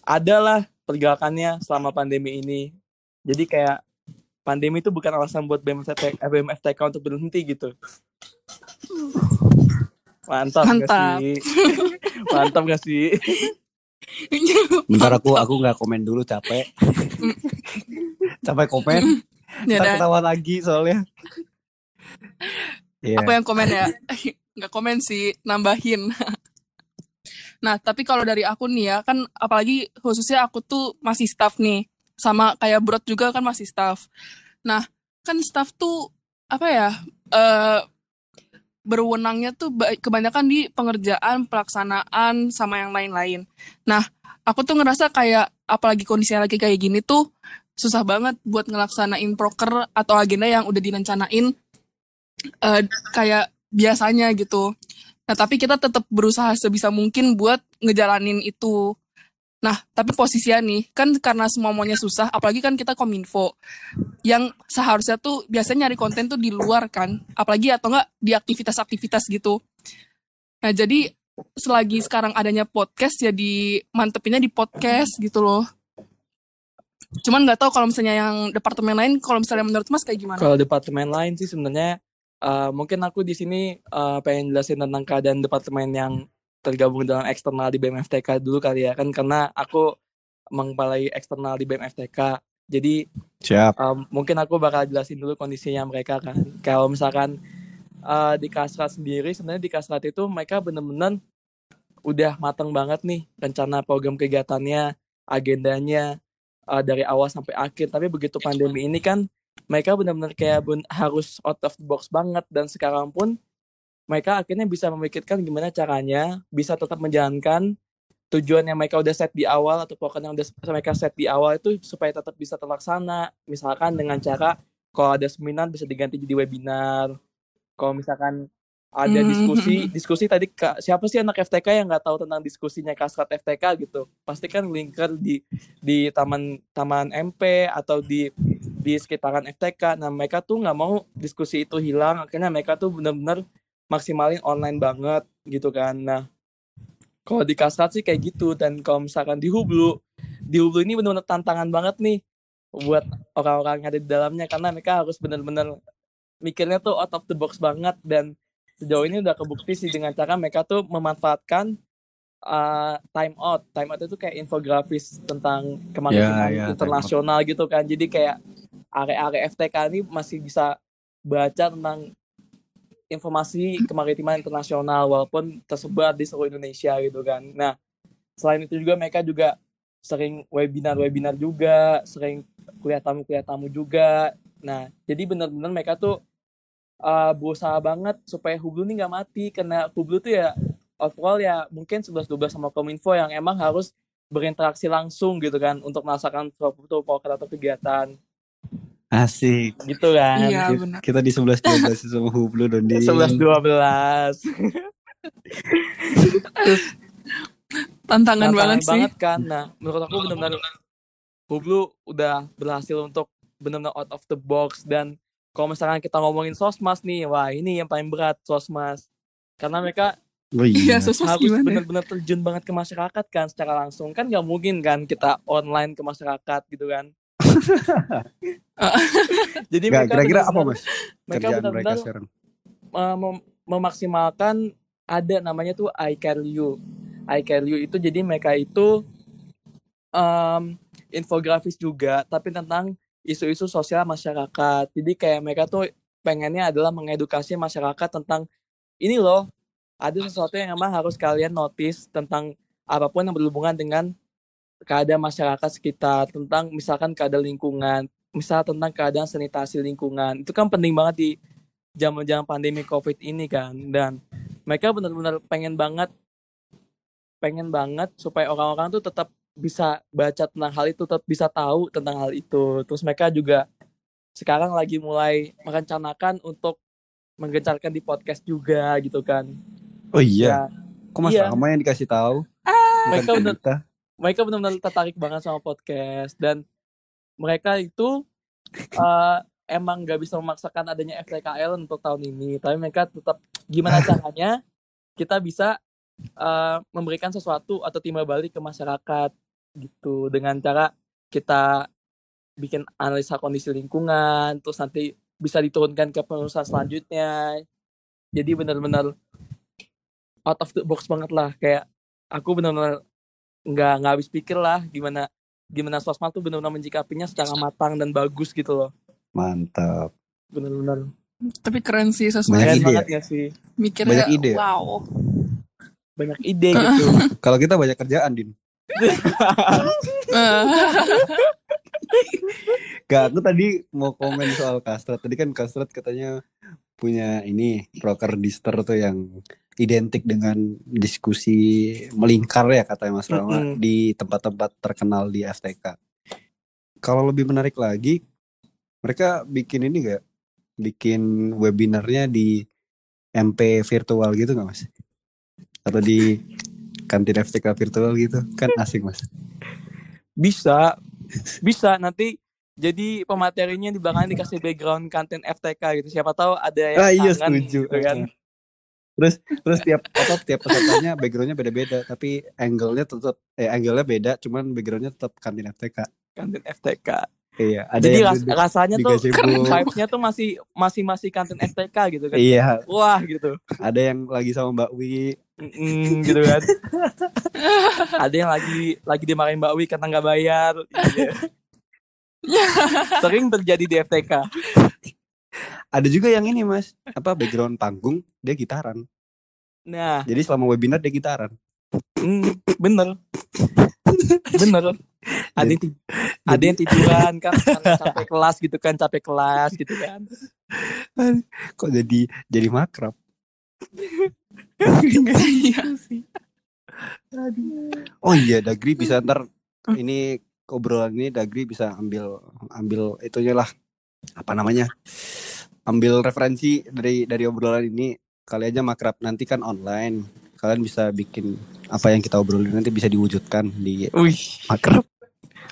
ada lah pergerakannya selama pandemi ini. Jadi kayak pandemi itu bukan alasan buat BMFTK, eh, BMFTK untuk berhenti gitu. Mantap, Mantap. gak sih? *laughs* Mantap gak sih? *laughs* Bentar aku aku nggak komen dulu capek. *laughs* capek komen. Ya Ntar ketawa lagi soalnya. Iya. aku yang komen ya. Nggak komen sih, nambahin. Nah, tapi kalau dari aku nih ya, kan apalagi khususnya aku tuh masih staff nih. Sama kayak Brot juga kan masih staff. Nah, kan staff tuh apa ya? eh berwenangnya tuh ba- kebanyakan di pengerjaan, pelaksanaan sama yang lain-lain. Nah, aku tuh ngerasa kayak apalagi kondisinya lagi kayak gini tuh susah banget buat ngelaksanain proker atau agenda yang udah direncanain eh, kayak biasanya gitu. Nah, tapi kita tetap berusaha sebisa mungkin buat ngejalanin itu. Nah, tapi posisinya nih, kan karena semua maunya susah, apalagi kan kita kominfo, yang seharusnya tuh biasanya nyari konten tuh di luar kan, apalagi atau enggak di aktivitas-aktivitas gitu. Nah, jadi selagi sekarang adanya podcast, ya di mantepinnya di podcast gitu loh. Cuman nggak tahu kalau misalnya yang departemen lain, kalau misalnya menurut Mas kayak gimana? Kalau departemen lain sih sebenarnya uh, mungkin aku di sini uh, pengen jelasin tentang keadaan departemen yang tergabung dalam eksternal di BMFTK dulu kali ya kan karena aku mengepalai eksternal di BMFTK. Jadi Siap. um, mungkin aku bakal jelasin dulu kondisinya mereka kan. Kalau misalkan uh, di Kasrat sendiri sebenarnya di Kasrat itu mereka bener-bener udah matang banget nih rencana program kegiatannya, agendanya uh, dari awal sampai akhir. Tapi begitu pandemi ini kan mereka benar-benar kayak ben- harus out of the box banget dan sekarang pun mereka akhirnya bisa memikirkan gimana caranya bisa tetap menjalankan tujuan yang mereka udah set di awal atau pokoknya yang udah mereka set di awal itu supaya tetap bisa terlaksana misalkan dengan cara kalau ada seminar bisa diganti jadi webinar Kalau misalkan ada Mhm. diskusi, diskusi tadi Kak, siapa sih anak FTK yang nggak tahu tentang diskusinya Kasrat FTK gitu? Pasti kan linker di di taman taman MP atau di di sekitaran FTK. Nah, mereka tuh nggak mau diskusi itu hilang. Akhirnya mereka tuh benar-benar maksimalin online banget gitu kan. Nah, kalau di Kasrat sih kayak gitu dan kalau misalkan di Hublu, di Hublu ini benar-benar tantangan banget nih buat orang-orang yang ada di dalamnya karena mereka harus benar-benar mikirnya tuh out of the box banget dan sejauh ini udah kebukti sih dengan cara mereka tuh memanfaatkan uh, time out. Time out itu kayak infografis tentang kemaritiman Ya, ya, time internasional gitu kan. Jadi kayak area-area FTK ini masih bisa baca tentang informasi kemaritiman internasional walaupun tersebar di seluruh Indonesia gitu kan. Nah, selain itu juga mereka juga sering webinar-webinar juga, sering kuliah tamu-kuliah tamu juga. Nah, jadi benar-benar mereka tuh uh, berusaha banget supaya Hublu ini nggak mati karena Hublu tuh ya overall ya mungkin 11-12 sama Kominfo yang emang harus berinteraksi langsung gitu kan untuk melaksanakan suatu program atau kegiatan Asik. gitu kan. Iya Kita- benar. Kita di 11 12 sama Hublu dan di 11 12. *laughs* Tantangan Tantangan banget sih. banget kan. Nah, menurut aku benar-benar Hublu udah berhasil untuk benar-benar out of the box dan kalau misalkan kita ngomongin sosmas nih, wah ini yang paling berat sosmas. Karena mereka Oh Iya, iya. harus benar-benar terjun banget ke masyarakat kan secara langsung kan nggak mungkin kan kita online ke masyarakat gitu kan *laughs* jadi Nggak, mereka kira-kira apa mas? mereka kerjaan mereka sekarang? uh, mem- memaksimalkan ada namanya tuh I Care You. I Care You itu jadi mereka itu um, infografis juga tapi tentang isu-isu sosial masyarakat. Jadi kayak mereka tuh pengennya adalah mengedukasi masyarakat tentang ini loh ada sesuatu yang emang harus kalian notice tentang apa pun yang berhubungan dengan keadaan masyarakat sekitar tentang misalkan keadaan lingkungan misal tentang keadaan sanitasi lingkungan itu kan penting banget di zaman-zaman pandemi covid ini kan dan mereka benar-benar pengen banget pengen banget supaya orang-orang tuh tetap bisa baca tentang hal itu tetap bisa tahu tentang hal itu terus mereka juga sekarang lagi mulai merencanakan untuk menggencarkan di podcast juga gitu kan Oh iya. ya Kok mas iya. Rama yang dikasih tahu? Bukan Mereka udah-. Mereka benar-benar tertarik banget sama podcast dan mereka itu eh, emang nggak bisa memaksakan adanya FTKL untuk tahun ini. Tapi mereka tetap gimana *laughs* caranya kita bisa eh, memberikan sesuatu atau timbal balik ke masyarakat gitu. Dengan cara kita bikin analisa kondisi lingkungan terus nanti bisa diturunkan ke perusahaan selanjutnya. Jadi benar-benar out of the box banget lah. Kayak aku benar-benar nggak nggak habis pikir lah gimana gimana sosmed tuh benar-benar menjikapinya secara matang dan bagus gitu loh Mantap. benar-benar Tapi keren sih Banyak sosmed. keren ide banget ya sih Mikirnya Banyak ide wow. banyak ide gitu *laughs* Kalau kita banyak kerjaan, Din. *laughs* Gak, aku tadi mau komen soal Kastrat. Tadi kan Kastrat katanya punya ini proker dister tuh yang identik dengan diskusi melingkar ya katanya Mas Rama Mm-mm. di tempat-tempat terkenal di FTK. Kalau lebih menarik lagi, mereka bikin ini gak? Bikin webinarnya di MP virtual gitu gak Mas? Atau di kantin FTK virtual gitu? Kan asik Mas. bisa bisa nanti jadi pematerinya di belakang dikasih background kantin FTK gitu siapa tahu ada yang Ah iya setuju. gitu kan Terus terus tiap apa tiap pesertanya backgroundnya beda-beda tapi angle-nya tetap eh angle-nya beda cuman backgroundnya tetap kantin FTK. kantin FTK Iya, ada jadi ras- duduk rasanya di tuh gazebo. *laughs* vibes-nya tuh masih masih masih kantin FTK gitu kan Iya, wah gitu ada yang lagi sama Mbak Wi. Mm, gitu kan ada yang lagi lagi dimarahin Mbak Wi karena nggak bayar Iya. *laughs* sering terjadi di FTK Ada juga yang ini, Mas. Apa background panggung dia gitaran. nah Jadi selama webinar dia gitaran. mm, bener bener ada yang, ada yang tiduran kan capek kelas gitu kan capek kelas gitu kan Kok jadi jadi makrab. Iya. Oh iya, Dagri bisa ntar ini obrolan ini Dagri bisa ambil ambil itunya lah apa namanya ambil referensi dari dari obrolan ini kali aja makrab nanti kan online kalian bisa bikin apa yang kita obrolin nanti bisa diwujudkan di Wih, makrab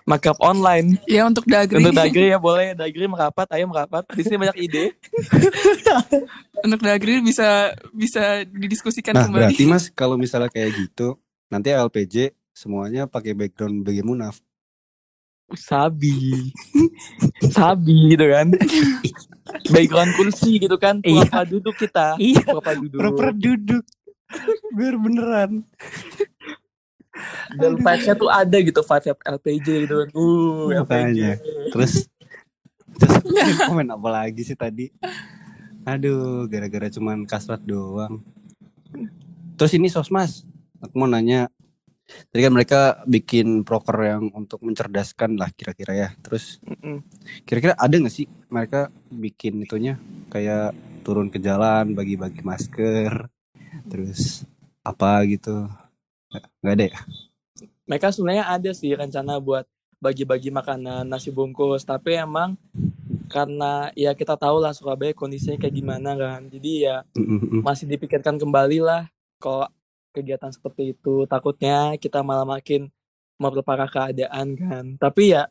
makeup online. Ya untuk dagri. Untuk Dagri ya boleh, Dagri merapat, ayo merapat. Di sini banyak ide. *laughs* untuk dagri bisa bisa didiskusikan nah kembali. berarti mas kalau misalnya kayak gitu nanti LPJ semuanya pakai background bagi munaf Sabi. Sabi gitu kan. Background kursi gitu kan. Iya. Duduk kita. Iya. Pura duduk. duduk biar beneran Dan vibes-nya tuh ada gitu. Vibe LPJ gitu kan. Uh, LPJ. Terus terus komen apa lagi sih tadi aduh gara-gara cuman kasrat doang terus ini sosmas aku mau nanya tadi kan mereka bikin proker yang untuk mencerdaskan lah kira-kira ya. Terus kira-kira ada nggak sih mereka bikin itunya? Kayak turun ke jalan bagi-bagi masker terus apa gitu. Nggak- ada ya? Mereka sebenarnya ada sih rencana buat bagi-bagi makanan nasi bungkus. Tapi emang karena ya kita tahu lah Surabaya kondisinya kayak gimana kan. Jadi ya masih dipikirkan kembali lah kalau kegiatan seperti itu takutnya kita malah makin memperparah keadaan kan tapi ya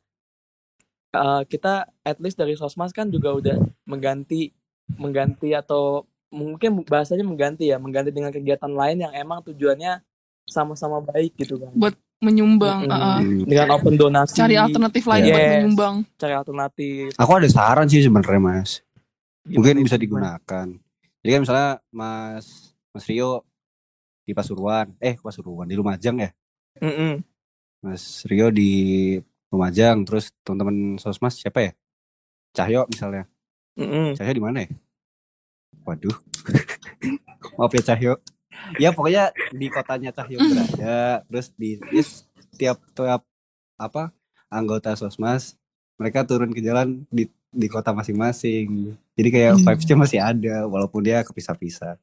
eh, kita at least dari sosmas kan juga udah mengganti mengganti atau mungkin bahasanya mengganti ya mengganti dengan kegiatan lain yang emang tujuannya sama-sama baik gitu kan Buat menyumbang. Mm-mm. uh-uh. Mm. dengan open donasi Cari alternatif lain Yes. buat menyumbang. cari alternatif aku ada saran sih sebenarnya mas mungkin bisa digunakan jadi kan misalnya mas mas Rio di Pasuruan. Eh Pasuruan di Lumajang ya? Mm-mm. Mas Rio di Lumajang terus teman-teman sosmas siapa ya? Cahyo misalnya. Mm-mm. Cahyo di mana ya? Waduh. *laughs* Maaf ya Cahyo. Ya pokoknya di kotanya Cahyo berada terus di yes, tiap tiap apa anggota sosmas mereka turun ke jalan di di kota masing-masing. Jadi kayak vibesnya masih ada walaupun dia kepisah-pisah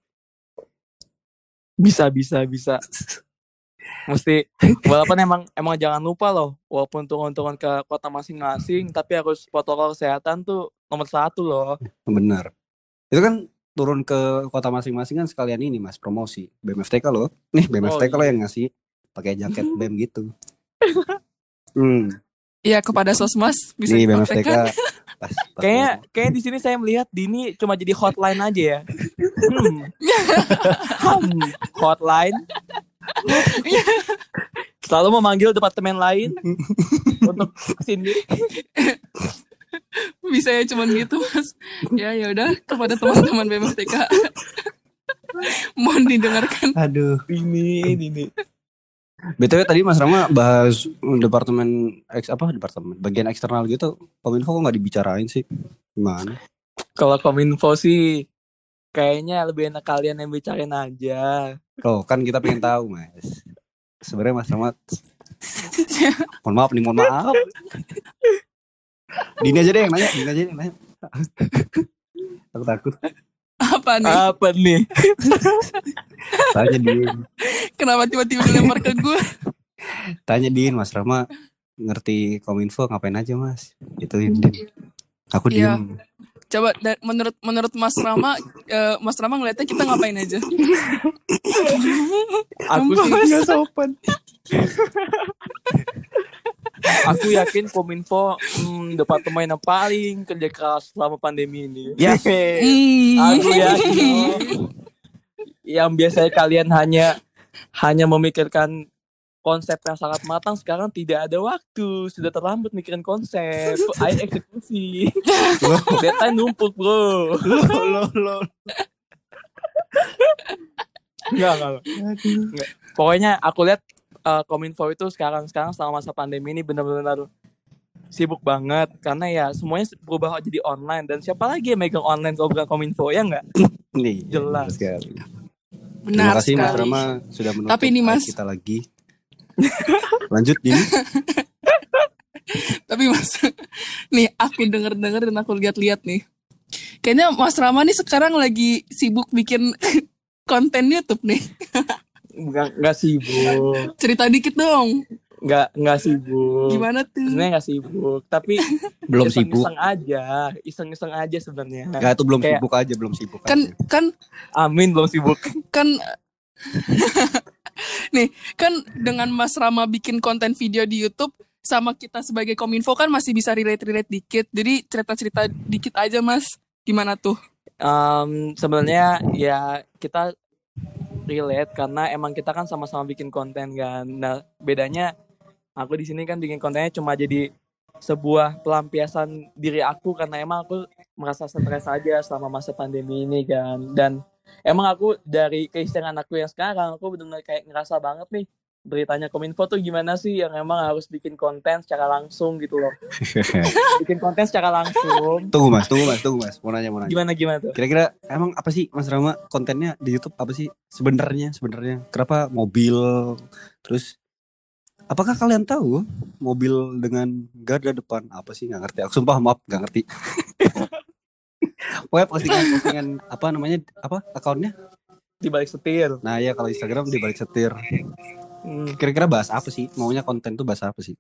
bisa bisa bisa. Mesti walaupun emang emang jangan lupa loh walaupun turun-turun ke kota masing-masing tapi harus protokol kesehatan tuh nomor satu loh. Benar. Itu kan turun ke kota masing-masing kan sekalian ini mas promosi. BMFTK loh. Nih BMFTK Oh, lo iya. yang ngasih pakai jaket *laughs* BEM gitu. Hmm Iya kepada sosmas bisa nih *laughs* pas *laughs* kayaknya kayaknya di sini saya melihat Dini cuma jadi hotline aja ya hmm. Hmm, hotline selalu memanggil departemen lain untuk ke sini *laughs* bisa ya cuman gitu mas. Ya ya udah kepada teman-teman BMTK. Mohon didengarkan. aduh Dini Dini btw tadi mas Rama bahas departemen X apa departemen bagian eksternal gitu. Kominfo kok nggak dibicarain sih? Gimana? Kalau kominfo sih kayaknya lebih enak kalian yang bicarain aja. Oh kan kita pengen tahu mas. Sebenarnya mas Rama *laughs* mohon maaf nih mohon maaf. Dini aja deh yang nanya Dini aja deh yang nanya. Aku takut Apa nih? apa nih *laughs* tanya Din Kenapa tiba-tiba dilempar ke gue? tanya Din Mas Rama ngerti kominfo ngapain aja mas itu Din aku Iya. diem Coba menurut menurut Mas Rama, eh, Mas Rama ngeliatnya kita ngapain aja? aku sih Nggak sopan *laughs* aku yakin kominfo hmm, departemen yang paling kerja keras selama pandemi ini. Ya. Hmm. aku yakin yang biasanya kalian hanya hanya memikirkan konsep yang sangat matang sekarang tidak ada waktu. Sudah terlambat mikirin konsep. Ayo eksekusi. Deadline numpuk bro. Lo lo lo Enggak, enggak. Enggak. Pokoknya aku lihat eh, Kominfo itu sekarang sekarang selama masa pandemi ini benar-benar sibuk banget karena ya semuanya berubah jadi online dan siapa lagi yang megang online kalau bukan Kominfo ya enggak? nih *clears throat* Jelas. sekali. terima Benar kasih Mas sekali. Rama sudah menutup Tapi ini, Mas. kita lagi lanjut Din *laughs* Tapi Mas, *laughs* nih aku denger-denger dan aku lihat-lihat nih. Kayaknya Mas Rama nih sekarang lagi sibuk bikin *laughs* konten YouTube nih. Enggak enggak sibuk. Cerita dikit dong. nggak nggak sibuk. Gimana tuh? Sebenarnya nggak sibuk, tapi *laughs* Belum sibuk. iseng aja, iseng-iseng aja sebenarnya. Enggak itu belum Kayak- sibuk aja, belum sibuk Kan aja. kan Amin belum sibuk. kan *laughs* nih kan dengan Mas Rama bikin konten video di YouTube sama kita sebagai kominfo kan masih bisa relate relate dikit jadi cerita cerita dikit aja Mas gimana tuh Em, sebenarnya ya kita relate karena emang kita kan sama-sama bikin konten kan. Nah bedanya aku di sini kan bikin kontennya cuma jadi sebuah pelampiasan diri aku karena emang aku merasa stres aja selama masa pandemi ini kan. Dan emang aku dari keistimewan aku yang sekarang aku benar-benar kayak ngerasa banget nih beritanya Kominfo tuh gimana sih yang emang harus bikin konten secara langsung gitu loh. *laughs* Bikin konten secara langsung. tunggu Mas, tunggu Mas, tunggu Mas. Mau nanya, mau nanya. Gimana gimana tuh? Kira-kira emang apa sih Mas Rama kontennya di YouTube apa sih sebenarnya sebenarnya? Kenapa mobil terus apakah kalian tahu mobil dengan garda depan apa sih nggak ngerti. Aku sumpah maaf nggak ngerti. *laughs* Pokoknya postingan postingan apa namanya apa akunnya? Di balik setir. Nah ya kalau Instagram di balik setir. Hmm. Kira-kira bahas apa sih? Maunya konten tuh bahas apa sih?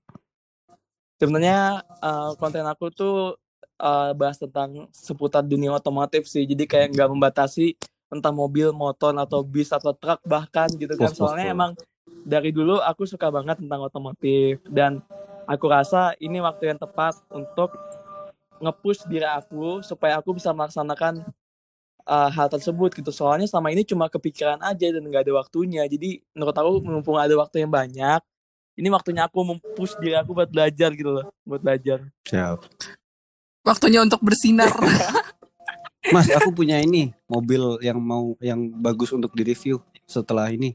sebenarnya uh, konten aku tuh uh, bahas tentang seputar dunia otomotif sih jadi kayak nggak membatasi tentang mobil motor atau bis atau truk bahkan gitu kan soalnya emang dari dulu aku suka banget tentang otomotif dan aku rasa ini waktu yang tepat untuk nge-push diri aku supaya aku bisa melaksanakan uh, hal tersebut gitu soalnya selama ini cuma kepikiran aja dan nggak ada waktunya jadi menurut aku mumpung ada waktu yang banyak ini waktunya aku mempush diri aku buat belajar gitu loh buat belajar Siap. waktunya untuk bersinar *laughs* Mas, aku punya ini mobil yang mau yang bagus untuk direview setelah ini.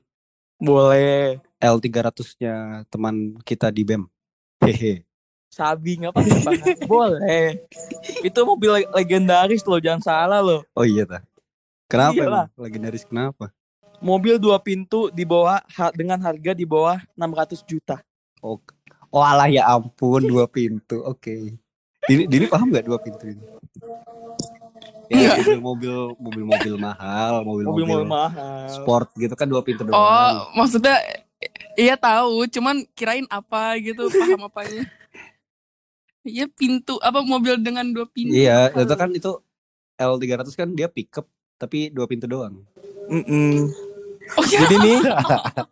boleh L300-nya teman kita di BEM. Hehe. Sabi nggak apa banget boleh itu mobil leg- legendaris loh jangan salah loh Oh iya ta. Kenapa Iyalah. emang? Legendaris kenapa? mobil dua pintu di bawah ha- dengan harga di bawah 600 juta Oh, oh alah ya ampun dua pintu. Oke. Dini, Dini paham nggak dua pintu ini? Ya, mobil-mobil mobil-mobil mahal, mobil-mobil mobil-mobil mahal sport gitu kan dua pintu doang. oh maksudnya iya tahu cuman kirain apa gitu paham apanya *laughs* Iya pintu apa mobil dengan dua pintu Iya, itu kan itu L300 kan dia pickup tapi dua pintu doang. Mm-mm. oh ya jadi nih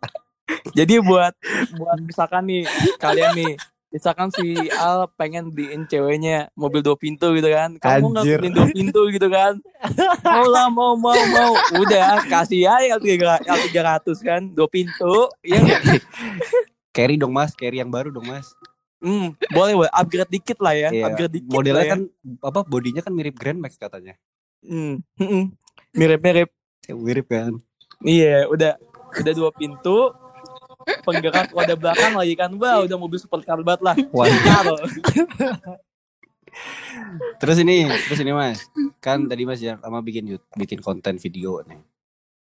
*laughs* jadi buat buat misalkan nih kalian nih misalkan si Al pengen beliin ceweknya mobil dua pintu gitu kan kamu nggak beliin dua pintu gitu kan mau lah mau mau mau udah kasih aja L tiga ratus kan dua pintu ya? Carry dong mas, carry yang baru dong mas. Hmm, boleh boleh upgrade dikit lah ya Iya. upgrade dikit Modelnya ya. kan apa bodinya kan mirip Grand Max katanya. Hmm, mm-mm. mirip-mirip Ya, mirip kan. iya udah udah dua pintu penggerak roda belakang lagi kan wah udah mobil super car banget lah Wah, Karo. *laughs* terus ini, terus ini mas, kan tadi mas ya sama bikin bikin konten video nih.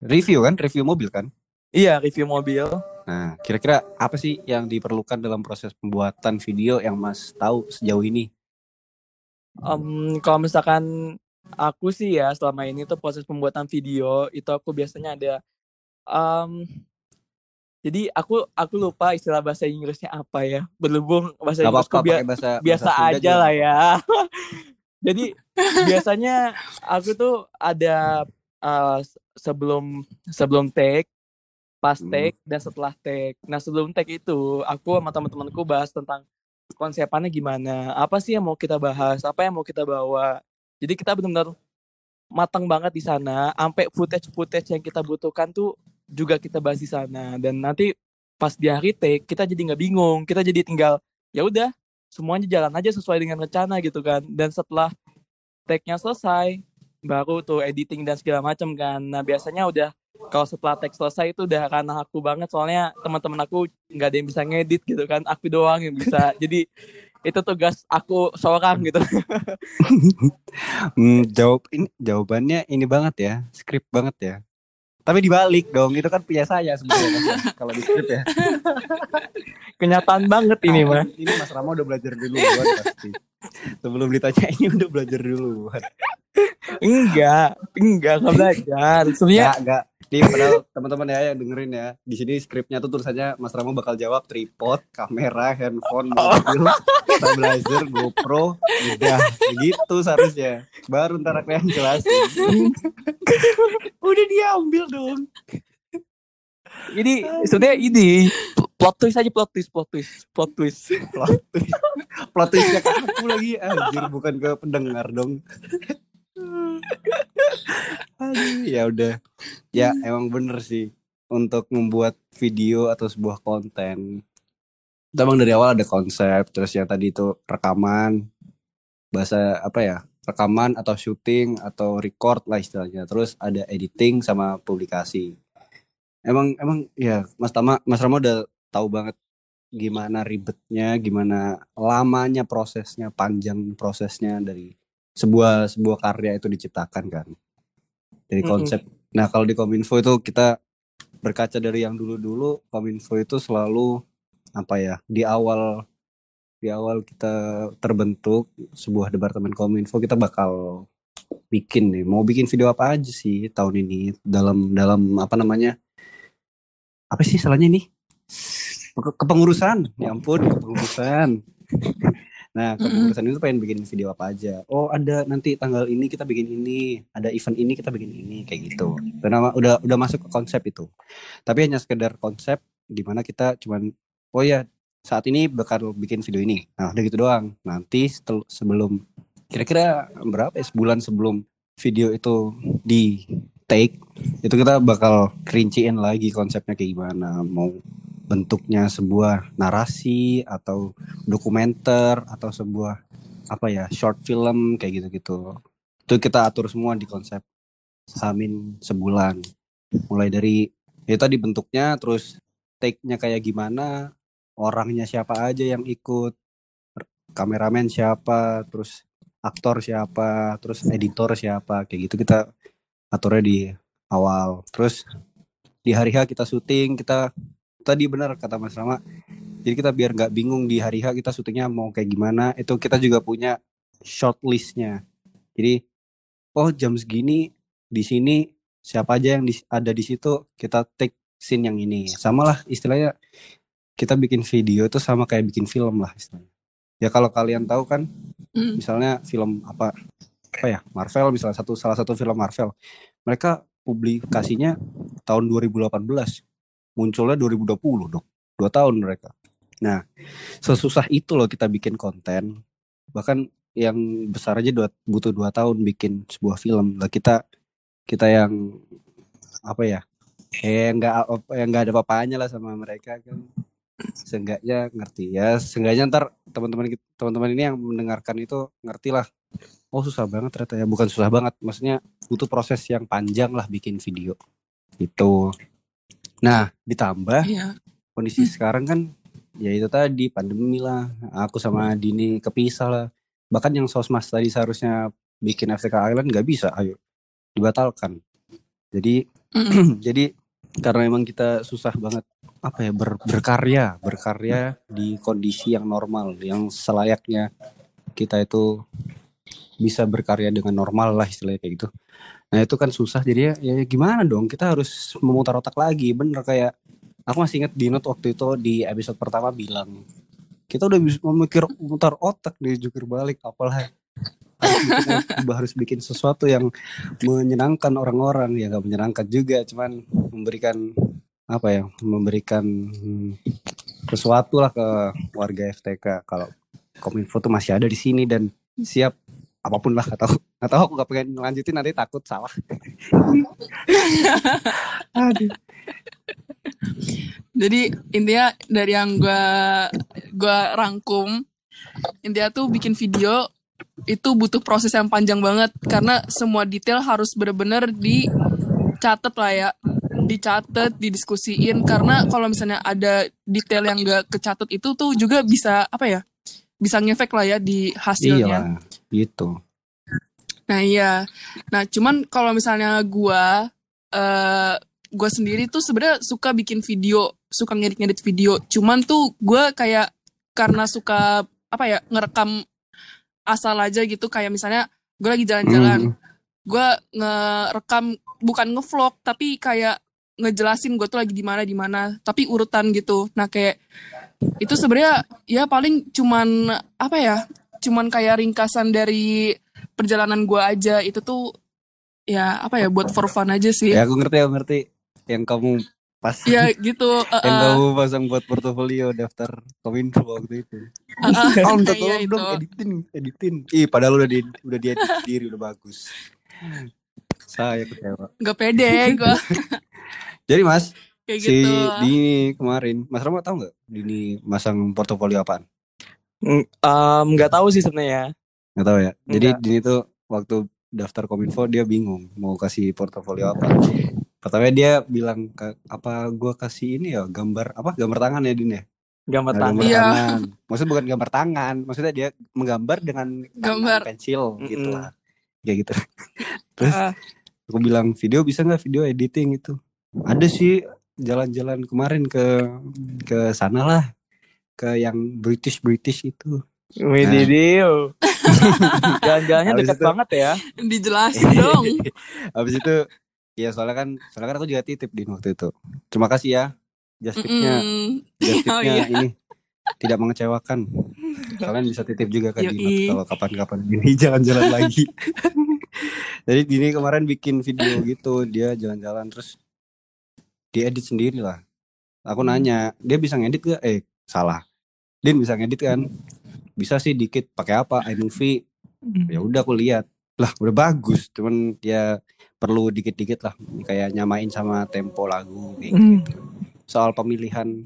Review kan, review mobil kan. Iya review mobil Nah, kira-kira apa sih yang diperlukan dalam proses pembuatan video yang mas tahu sejauh ini? Em, kalau misalkan aku sih ya selama ini tuh proses pembuatan video itu aku biasanya ada em, jadi aku aku lupa istilah bahasa Inggrisnya apa ya berhubung bahasa Gak Inggrisku apa-apa bia- pakai bahasa biasa bahasa aja juga. lah ya *laughs* jadi biasanya aku tuh ada se- sebelum sebelum take pas Hmm. take dan setelah take. Nah sebelum take itu aku sama teman-temanku bahas tentang konsepannya gimana apa sih yang mau kita bahas apa yang mau kita bawa. Jadi kita benar-benar matang banget di sana sampai footage footage yang kita butuhkan tuh juga kita bahas di sana. Dan nanti pas di hari take kita jadi nggak bingung kita jadi tinggal ya udah semuanya jalan aja sesuai dengan rencana gitu kan. Dan setelah take-nya selesai baru tuh editing dan segala macam kan. Nah biasanya udah kalau setelah take selesai itu udah ranah aku banget soalnya teman-teman aku nggak ada yang bisa ngedit gitu kan aku doang yang bisa *laughs* jadi itu tugas aku seorang gitu Hmm, jawab ini jawabannya ini banget ya, skrip banget ya. Tapi dibalik dong, itu kan punya saya sebenarnya Mas. kalau di skrip ya. *laughs* kenyataan banget ini mah Ini Mas Rama udah belajar duluan pasti. Sebelum ditanya ini *laughs* udah belajar duluan. enggak enggak nggak belajar *laughs* sebenarnya Enggak, enggak. Nih padahal teman-teman ya yang dengerin ya. Di sini skripnya tuh tulisannya Mas Ramo bakal jawab tripod, kamera, handphone, *laughs* mobil, stabilizer, GoPro, udah gitu seharusnya. Baru ntar aku yang jelasin. Udah diambil dong. Ini sebenarnya ini plot twist aja plot twist, plot twist, plot twist. *laughs* Plot twist. Plot twistnya ke aku lagi anjir bukan ke pendengar dong. Aduh, ya udah. Ya emang bener sih untuk membuat video atau sebuah konten. Itu emang dari awal ada konsep, terus yang tadi itu rekaman, bahasa apa ya, rekaman atau syuting atau record lah istilahnya. Terus ada editing sama publikasi. Emang emang ya Mas Tama, Mas Rama udah tahu banget gimana ribetnya, gimana lamanya prosesnya, panjang prosesnya dari sebuah sebuah karya itu diciptakan kan dari konsep. Nah kalau di Kominfo itu kita berkaca dari yang dulu-dulu, Kominfo itu selalu apa ya di awal di awal kita terbentuk sebuah departemen Kominfo kita bakal bikin nih mau bikin video apa aja sih tahun ini dalam dalam apa namanya apa sih salahnya nih kepengurusan. Ya ampun kepengurusan. *laughs* Nah kepengurusan itu pengen bikin video apa aja. Oh ada nanti tanggal ini kita bikin ini ada event ini kita bikin ini kayak gitu. Nama- udah udah masuk ke konsep itu. Tapi hanya sekedar konsep di mana kita cuman oh ya saat ini bakal bikin video ini. Nah udah gitu doang. Nanti setel- sebelum kira-kira berapa ya sebulan sebelum video itu di take itu kita bakal rinciin lagi konsepnya kayak gimana mau bentuknya sebuah narasi atau dokumenter atau sebuah apa ya short film kayak gitu-gitu. Itu kita atur semua di konsep Hamin sebulan. Mulai dari ya tadi bentuknya terus take-nya kayak gimana orangnya siapa aja yang ikut kameramen siapa terus aktor siapa terus editor siapa kayak gitu kita aturnya di awal. Terus di hari H kita syuting kita tadi benar kata Mas Rama. Jadi kita biar nggak bingung di hari H kita syutingnya mau kayak gimana itu kita juga punya short listnya jadi oh jam segini di sini siapa aja yang di- ada di situ kita take scene yang ini. Sama lah istilahnya kita bikin video itu sama kayak bikin film lah istilahnya. Ya kalau kalian tahu kan Mm. misalnya film apa apa ya Marvel misalnya satu salah satu film Marvel. Mereka publikasinya tahun 2018 munculnya 2020 dong dua tahun mereka. Nah sesusah itu loh kita bikin konten. Bahkan yang besar aja dua, butuh dua tahun bikin sebuah film. Lah kita kita yang apa ya eh nggak apa- yang nggak ada papanya lah sama mereka kan. Seenggaknya ngerti ya seenggaknya ntar teman-teman teman-teman ini yang mendengarkan itu ngerti lah oh susah banget ternyata ya. Bukan susah banget maksudnya butuh proses yang panjang lah bikin video. Itu nah ditambah Iya. kondisi sekarang kan ya itu tadi pandemi lah. Aku sama Dini kepisah lah. Bahkan yang sosmas tadi seharusnya bikin FTK Island nggak bisa ayo dibatalkan. Jadi Mm-mm. *clears throat* jadi karena emang kita susah banget apa ya ber- berkarya berkarya di kondisi yang normal yang selayaknya kita itu bisa berkarya dengan normal lah istilahnya kayak gitu nah itu kan susah. Jadi ya, ya gimana dong? Kita harus memutar otak lagi. Bener kayak aku masih ingat Dinot waktu itu di episode pertama bilang kita udah bisa memikir memutar otak di jukir balik apalah. Harus bikin, *laughs* harus bikin sesuatu yang menyenangkan orang-orang. Ya nggak menyenangkan juga cuman memberikan apa ya memberikan hmm, sesuatu lah ke warga FTK kalau Kominfo tuh masih ada di sini dan siap apa pun lah atau atau aku nggak pengen lanjutin nanti takut salah. *laughs* Aduh. Jadi intinya dari yang gua gua rangkum intinya tuh bikin video itu butuh proses yang panjang banget. Karena semua detail harus bener-bener dicatat lah ya. Dicatat didiskusiin. Karena kalau misalnya ada detail yang gak kecatat itu tuh juga bisa apa ya bisa ngefek lah ya di iya hasilnya lah gitu Nah iya. Nah cuman kalau misalnya gua eh gua sendiri tuh sebenarnya suka bikin video, suka ngedit-ngedit video. Cuman tuh gua kayak karena suka apa ya ngerekam asal aja gitu kayak misalnya gue lagi jalan-jalan. Hmm. gue ngerekam bukan ngevlog tapi kayak ngejelasin gue tuh lagi di mana di mana tapi urutan gitu nah kayak itu sebenarnya ya paling cuman apa ya cuman kayak ringkasan dari perjalanan gue aja itu tuh ya apa ya buat for fun aja sih Ya aku ngerti, aku ngerti. Yang kamu pas ya *laughs* gitu uh, yang kamu pasang buat portofolio daftar kominfo waktu itu. uh, uh, *laughs* Oh, minta iya tolong dong itu. editin, editin. Ih, padahal udah di udah dia sendiri udah bagus. Saya kecewa. nggak pede gue *laughs* Jadi Mas, kayak si gitu Dini kemarin, Mas Rama tahu nggak Dini masang portofolio apaan? Mm, em, nggak tahu sih sebenarnya. Nggak tahu ya. Jadi Nggak. Dini tuh waktu daftar kominfo dia bingung mau kasih portofolio apa. Pertama dia bilang ke, apa gua kasih ini ya gambar apa gambar tangan ya Din ya? Gambar Nah, tangan. gambar Iya. tangan. Maksudnya bukan gambar tangan, maksudnya dia menggambar dengan Gambar. pensil gitu Mm-mm. lah. Kayak gitu. *laughs* Terus Ah, aku bilang video bisa nggak video editing itu? Ada sih jalan-jalan kemarin ke ke sana lah ke yang British British itu. Wididiu. *laughs* Jalan-jalannya Habis dekat itu- banget ya. dijelasin *laughs* dong Habis itu ya soalnya kan soalnya kan aku juga titip di waktu itu. Terima kasih ya. Just tip-nya, Mm-mm. just Oh, iya. ini tidak mengecewakan. Kalian bisa titip juga ke. Dimas kalau kapan-kapan ini *laughs* jalan-jalan lagi. Jadi Dini kemarin bikin video gitu, dia jalan-jalan terus diedit sendiri lah. Aku nanya, dia bisa ngedit gak? Eh, salah. Din bisa ngedit kan? Bisa sih dikit. Pakai apa? iMovie. Ya udah aku lihat. Lah, udah bagus. Cuman dia perlu dikit-dikit lah kayak nyamain sama tempo lagu kayak Hmm. gitu. Soal pemilihan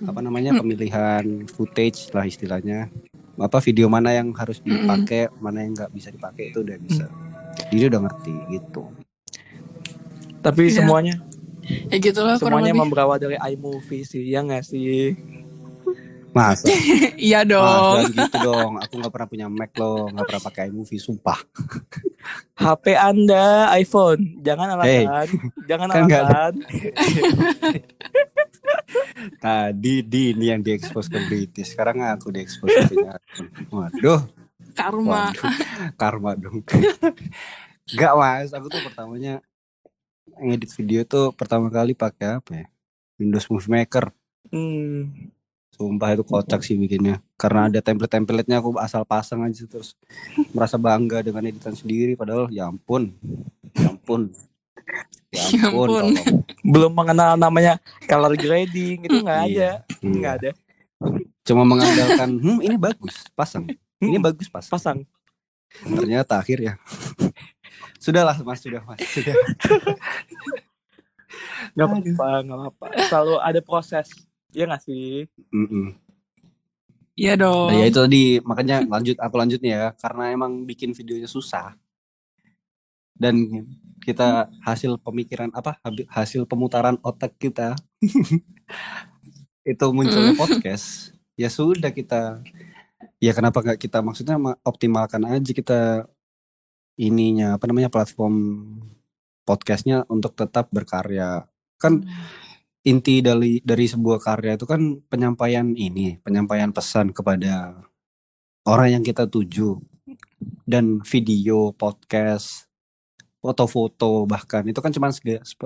apa namanya? Pemilihan footage lah istilahnya. Apa video mana yang harus dipakai, mana yang nggak bisa dipakai itu udah bisa. Dia udah ngerti gitu. Tapi Iya. semuanya ya gitulah semuanya lebih memberawal dari iMovie sih, ya nggak sih? Masa? *laughs* iya dong jangan gitu dong. Aku nggak pernah punya Mac loh, nggak pernah pakai iMovie, sumpah. *laughs* HP Anda iPhone, jangan Hey. alasan, jangan *laughs* Kan alasan. Tadi Dini yang diekspos ke British, sekarang aku diekspos ke. Waduh, karma waduh, karma dong. Gak mas, aku tuh pertamanya ngedit video tuh pertama kali pakai apa ya? Windows Movie Maker. Hmm. Sumpah itu kocak sih bikinnya. Karena ada template-templatenya aku asal pasang aja terus merasa bangga dengan editan sendiri. Padahal ya ampun, ya ampun, ya Ya ampun. ampun. tolong. Belum mengenal namanya color grading itu nggak ada, Iya, nggak iya. ada. Cuma mengandalkan, hmm ini bagus, pasang. Ini Hmm, bagus pasang. pasang. Ternyata akhirnya *laughs* Sudahlah mas, sudah mas, sudah. *laughs* Nggak apa-apa, nggak apa-apa. Selalu ada proses, ya nggak sih? Mm-mm. iya dong Nah, ya itu tadi makanya lanjut aku lanjut nih ya karena emang bikin videonya susah dan kita hasil pemikiran apa hasil pemutaran otak kita *laughs* itu munculnya Mm. podcast ya sudah kita ya kenapa nggak kita maksudnya ma- optimalkan aja kita ininya apa namanya platform podcastnya untuk tetap berkarya kan inti dari dari sebuah karya itu kan penyampaian ini, penyampaian pesan kepada orang yang kita tuju. Dan video, podcast, foto-foto bahkan itu kan cuma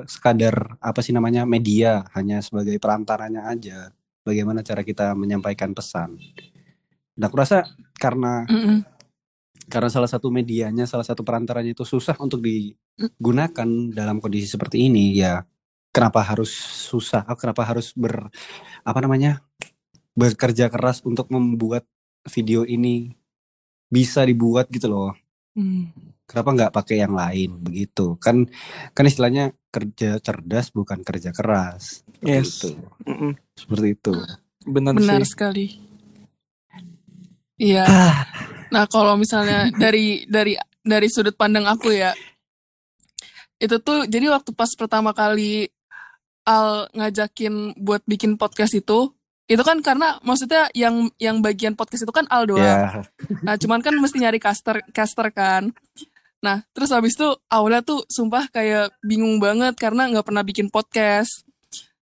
sekadar apa sih namanya media, hanya sebagai perantaranya aja. Bagaimana cara kita menyampaikan pesan. Dan aku rasa karena Mm-mm. karena salah satu medianya, salah satu perantaranya itu susah untuk digunakan dalam kondisi seperti ini, ya kenapa harus susah? Ah, Kenapa harus ber apa namanya bekerja keras untuk membuat video ini bisa dibuat gitu loh? Hmm. Kenapa nggak pakai yang lain begitu? Kan kan istilahnya kerja cerdas bukan kerja keras. Seperti Yes. itu. Mm-mm. Seperti itu. Benar, benar sih. sekali iya nah kalau misalnya dari dari dari sudut pandang aku ya itu tuh jadi waktu pas pertama kali Al ngajakin buat bikin podcast itu itu kan karena maksudnya yang yang bagian podcast itu kan Al doang Ya, Nah, cuman kan mesti nyari caster caster kan. Nah, terus habis itu awalnya tuh sumpah kayak bingung banget karena nggak pernah bikin podcast.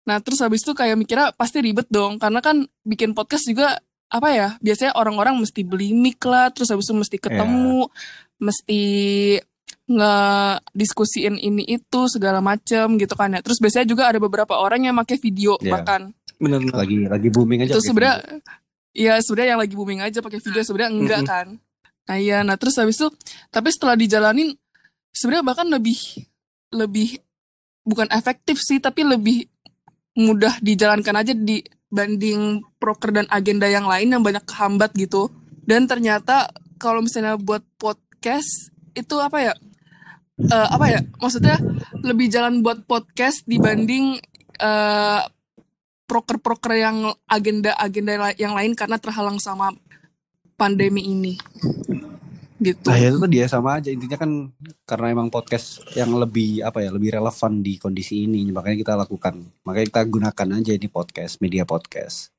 Nah, terus habis itu kayak mikirnya pasti ribet dong karena kan bikin podcast juga apa ya? Biasanya orang-orang mesti beli mic lah, terus habis itu mesti ketemu, mesti nggak diskusiin ini itu segala macem gitu kan ya. Terus biasanya juga ada beberapa orang yang pakai video Iya. bahkan bener lagi lagi booming aja itu pakai sebenarnya ya sebenarnya yang lagi booming aja pakai video sebenarnya enggak Mm-mm. kan. Nah iya, nah terus habis itu tapi setelah dijalanin sebenarnya bahkan lebih lebih bukan efektif sih tapi lebih mudah dijalankan aja dibanding proker dan agenda yang lain yang banyak kehambat gitu. Dan ternyata kalau misalnya buat podcast itu apa ya? Eh, apa ya? Maksudnya lebih jalan buat podcast dibanding eh, proker-proker yang agenda-agenda yang lain karena terhalang sama pandemi ini. Gitu. Nah, ya itu tuh dia sama aja intinya kan karena emang podcast yang lebih apa ya lebih relevan di kondisi ini makanya kita lakukan makanya kita gunakan aja ini podcast media podcast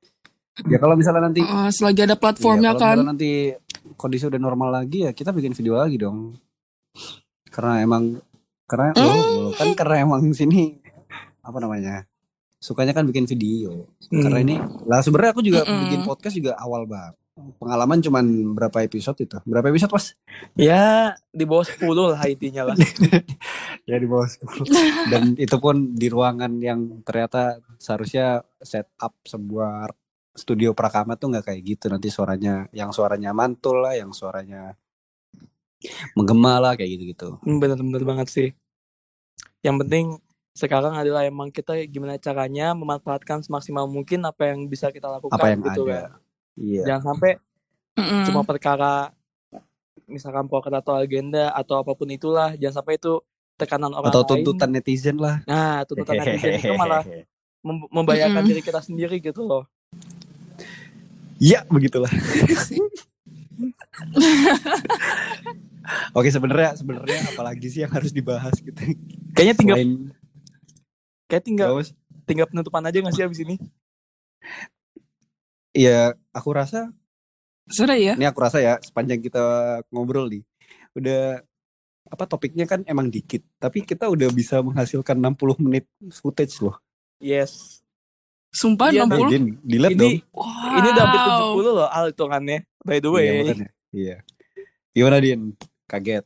ya kalau misalnya nanti Eh, selagi ada platformnya kalau kan. nanti kondisi udah normal lagi ya kita bikin video lagi dong karena emang karena loh, loh, kan karena emang sini apa namanya sukanya kan bikin video. Karena Hmm. ini lah sebenarnya aku juga Mm-mm. bikin podcast juga awal banget. Pengalaman cuman berapa episode itu? Berapa episode pas ya di bawah 10 lah intinya lah. *laughs* Ya di bawah 10 dan itu pun di ruangan yang ternyata seharusnya setup sebuah studio perakaman tuh nggak kayak gitu. Nanti suaranya yang suaranya mantul lah yang suaranya menggema lah kayak gitu gitu Hmm, bener-bener banget sih. Yang penting sekarang adalah emang kita gimana caranya memanfaatkan semaksimal mungkin apa yang bisa kita lakukan apa yang gitu ada. kan. Iya. Jangan sampai Mm-mm. cuma perkara misalkan proker atau agenda atau apa pun itulah jangan sampai itu tekanan orang atau lain. tuntutan netizen lah. Nah tuntutan netizen itu *laughs* malah mem- membahayakan Mm-mm. diri kita sendiri gitu loh. Ya begitulah *laughs* *laughs* Oke sebenarnya sebenarnya apalagi sih yang harus dibahas gitu. kayaknya tinggal Selain kayak tinggal tinggal penutupan aja nggak sih abis ini Iya, aku rasa Sudah ya? ini aku rasa ya sepanjang kita ngobrol nih udah apa topiknya kan emang dikit tapi kita udah bisa menghasilkan 60 menit footage loh yes Sumpah Eh, 60. Din, dilihat Ini- dong Wow. ini udah hampir 70 loh al hitungannya by the way iya, makanya. iya gimana Din kaget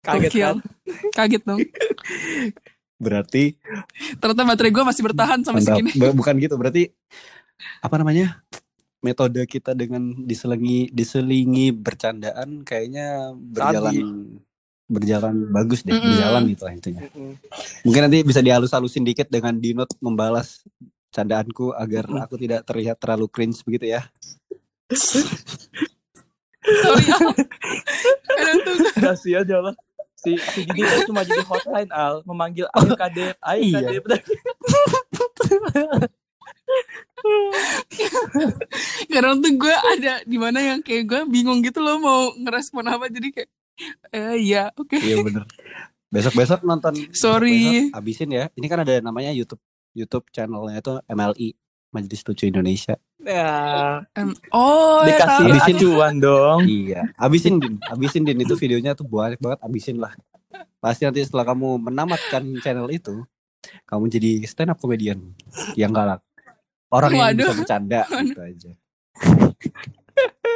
kaget kan *laughs* Kaget dong. berarti Ternyata baterai gue masih bertahan sampai mantap. segini. Bu- bukan gitu berarti apa namanya metode kita dengan diselingi diselingi bercandaan kayaknya berjalan berjalan bagus deh Mm-mm. berjalan gitu lah intinya Mm-mm. Mungkin nanti bisa dihalus-halusin dikit dengan Dinot membalas candaanku agar Mm. aku tidak terlihat terlalu cringe begitu ya. *laughs* Sorry. *laughs* Al. Kadang tuh kasih aja lah si si Didi itu cuma jadi hotline al memanggil ayo kadep ayo Iya. kadep kadang tuh gue ada di mana yang kayak gue bingung gitu loh mau ngerespon apa jadi kayak eh iya oke Iya bener. Besok-besok nonton. Sorry. besok-besok Habisin ya. Ini kan ada namanya YouTube YouTube channelnya itu MLI Majelis Lucu Indonesia. ya oh ya dikasih tahu. Habisin. acuan dong Iya. Habisin din. Habisin din itu videonya tuh banyak banget. Habisin lah. Pasti nanti setelah kamu menamatkan channel itu, kamu jadi stand up comedian yang galak. Orang yang bisa *laughs* Waduh. bercanda gitu aja.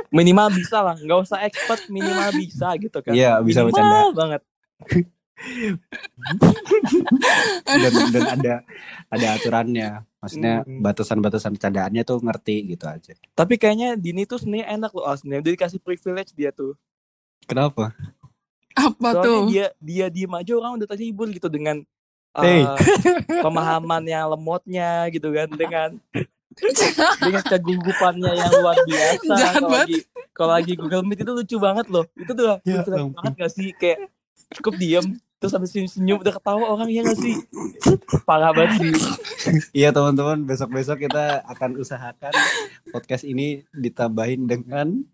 minimal bisa lah nggak usah expert minimal bisa gitu kan Iya, bisa Minimal bercanda. banget *laughs* dan dan ada ada aturannya. Maksudnya Hmm. batasan-batasan candaannya tuh ngerti gitu aja. Tapi kayaknya Dini tuh sebenarnya enak loh. Al sebenarnya dia dikasih privilege dia tuh. Kenapa? Apa soalnya tuh? dia dia diem aja orang udah terhibur gitu dengan uh, Hey. *laughs* pemahaman yang lemotnya gitu kan dengan *laughs* dengan kegugupannya yang luar biasa. Kalau banget. lagi kalau lagi Google Meet itu lucu banget loh. Itu tuh Ya banget gak sih? Kayak cukup diem terus sampai senyum senyum udah ketawa orang ya gak sih? Parah banget sih. Iya teman-teman besok-besok kita akan usahakan podcast ini ditambahin dengan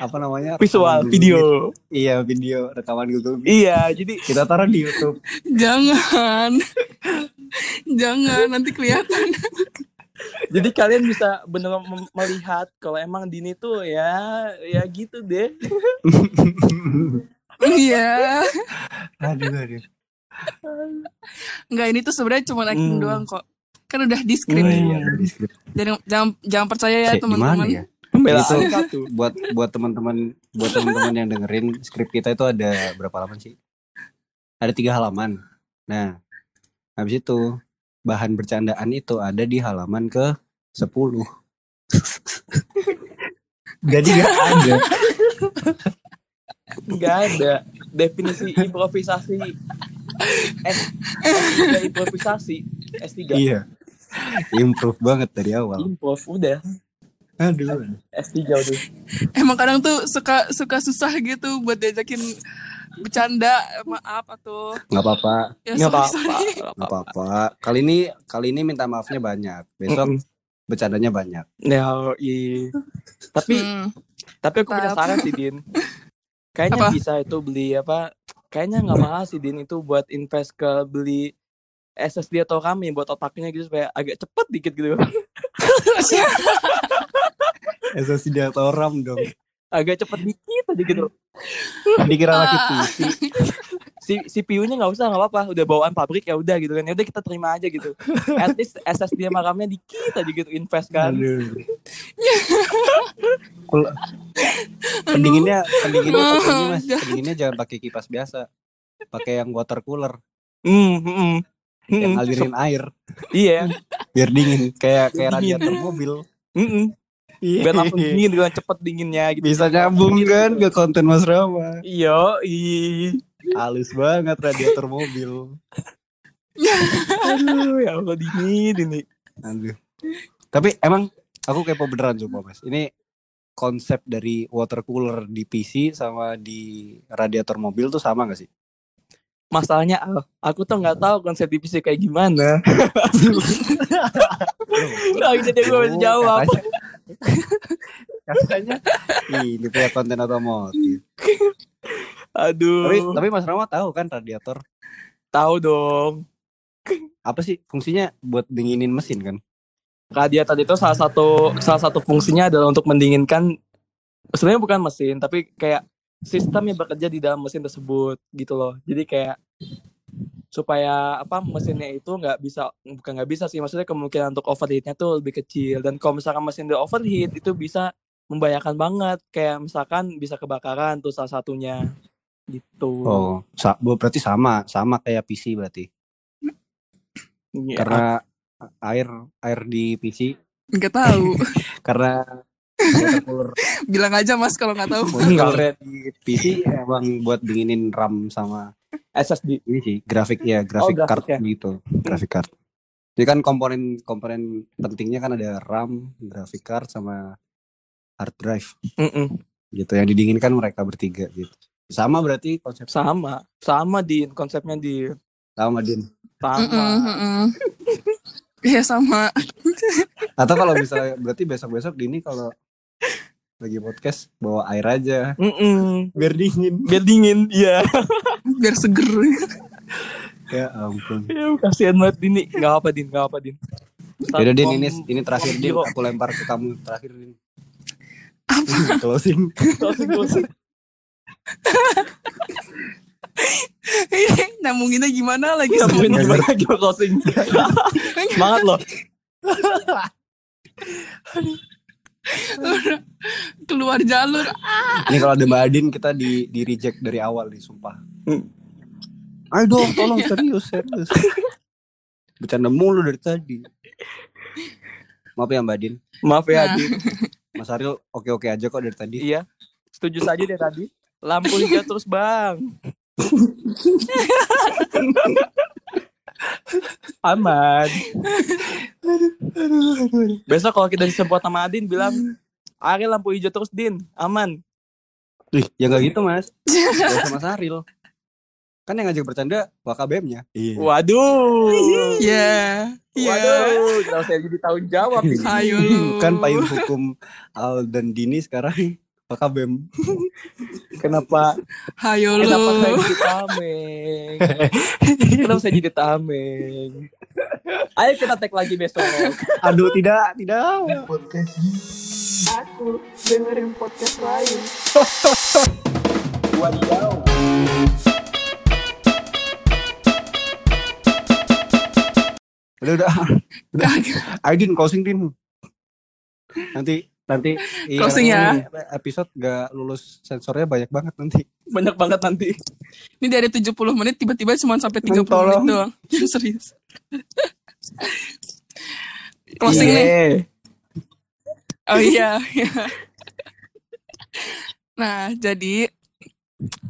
apa namanya visual video. Meet. iya video rekaman Google Meet. iya jadi kita taruh di YouTube. Jangan. Jangan nanti kelihatan. Jadi kalian bisa benar melihat kalau emang Dini tuh ya ya gitu deh *laughs* iya *laughs* aduh aduh Enggak ini tuh sebenarnya cuma acting Hmm. doang kok kan udah di script Hmm. iya udah di jangan jangan jangan percaya ya teman-teman ya pembelaan Itu- satu buat buat teman-teman buat teman-teman yang dengerin skrip kita itu ada berapa lama sih ada tiga halaman. Nah, habis itu bahan bercandaan itu ada di halaman ke 10. *laughs* Jadi gak ada. *laughs* Nggak ada definisi improvisasi. S, S3 improvisasi. S3 Iya. Improve banget dari awal. improv udah. Aduh. S3 udah. Emang kadang tuh suka suka susah gitu buat diajakin bercanda maaf atau Nggak apa-apa. ya Nggak apa-apa. nggak apa-apa. Kali ini kali ini minta maafnya banyak. Besok Mm-mm. bercandanya banyak. Ya, iya. Tapi Hmm. tapi aku punya saran sih Din. *laughs* Kayaknya Apa? bisa itu beli apa? Kayaknya nggak mahal sih Din itu buat invest ke beli SSD atau RAM yang buat otaknya gitu supaya agak cepet dikit gitu. SSD atau RAM dong. agak cepet dikit aja gitu. *laughs* Dikira lagi Ah. PC. Si CPU-nya nggak usah nggak apa-apa, udah bawaan pabrik ya udah gitu kan. Ya udah kita terima aja gitu. *laughs* At least SSD sama RAM-nya dikit aja gitu invest kan. Aduh. *laughs* Kul- pendinginnya pendinginnya pakai mas pendinginnya jangan pakai kipas biasa pakai yang water cooler Hmm, hmm, hmm. yang Hmm, ngalirin air Iya. biar dingin kayak kayak radiator mobil Hmm, Biar langsung dingin gitu kan cepet dinginnya gitu. bisa nyambung kan ke konten mas Rama Iya, iya. Halus banget radiator mobil Aduh, ya Allah dingin ini. Aduh. tapi emang aku kepo beneran coba mas ini konsep dari water cooler di PC sama di radiator mobil tuh sama gak sih Masalahnya Al, aku tuh nggak tahu konsep divisi kayak gimana. Nah, jadi gue bisa jawab. Katanya, katanya ini punya konten otomotif. Aduh. Tapi tapi Mas Rama tahu kan radiator tahu dong. apa sih fungsinya buat dinginin mesin kan? Radiator itu salah satu salah satu fungsinya adalah untuk mendinginkan sebenarnya bukan mesin tapi kayak sistem yang bekerja di dalam mesin tersebut gitu loh. Jadi kayak supaya apa mesinnya itu nggak bisa bukan nggak bisa sih maksudnya kemungkinan untuk overheatnya tuh lebih kecil dan kalau misalkan mesin udah overheat itu bisa membahayakan banget kayak misalkan bisa kebakaran tuh salah satunya gitu Oh, sa berarti sama sama kayak PC berarti. Iya. Karena air air di PC Nggak tahu. *laughs* karena *laughs* Bilang aja mas kalau nggak tahu. cooler di PC emang buat dinginin RAM sama SSD ini sih grafik ya grafik grafik card ya. gitu grafik card. Jadi kan komponen komponen pentingnya kan ada RAM, grafik card sama hard drive Mm-mm. gitu yang didinginkan mereka bertiga gitu. Sama berarti konsep sama sama din konsepnya di sama Din. sama Mm-mm, mm-mm. Iya *laughs* sama. *laughs* Atau kalau misalnya berarti besok-besok Dini kalau lagi podcast bawa air aja Mm-mm. biar dingin. biar dingin iya *laughs* Biar seger. Ya ampun. ya kasihan banget Dini nggak apa din nggak apa din Yaudah Din ini ini terakhir Din aku lempar ke kamu terakhir Din. Apa? Closing. closing closing *laughs* Nyambunginnya gimana lagi Nggak sama mungkin gimana closing *laughs* semangat loh keluar jalur. Ini kalau ada Mbak Adin kita di di reject dari awal nih sumpah. Hmm. Ayo dong tolong serius serius. Bercanda mulu dari tadi. Maaf ya Mbak Adin. maaf ya Nah. din Mas Ariel oke-oke aja kok dari tadi. iya setuju saja deh tadi lampu hijau terus bang aman besok kalau kita disebut sama Adin bilang Ari lampu hijau terus Din aman Ih, ya nggak gitu mas. *laughs* Gak sama Mas Ariel. Kan yang ngajak bercanda WKBM-nya. Iya. waduh Ya. Iya. waduh kalau saya jadi tahun jawab. *laughs* Ayo kan payung hukum Al dan Dini sekarang WKBM. kenapa Hayo lu. kenapa saya jadi tameng kenapa saya jadi tameng ayo kita tag lagi besok Aduh tidak, tidak. Aku dengerin podcast lain. wadidaw Udah udah. Kagak. Ayo Din closing Din. Nanti Nanti *laughs* iya, Closing ya. Episode gak lulus sensornya banyak banget nanti. Banyak banget nanti. Ini dari 70 menit tiba-tiba cuma sampai 30 Tolong. menit doang. *laughs* Serius. *laughs* Closing nih. Yeay. Oh iya. iya. nah, jadi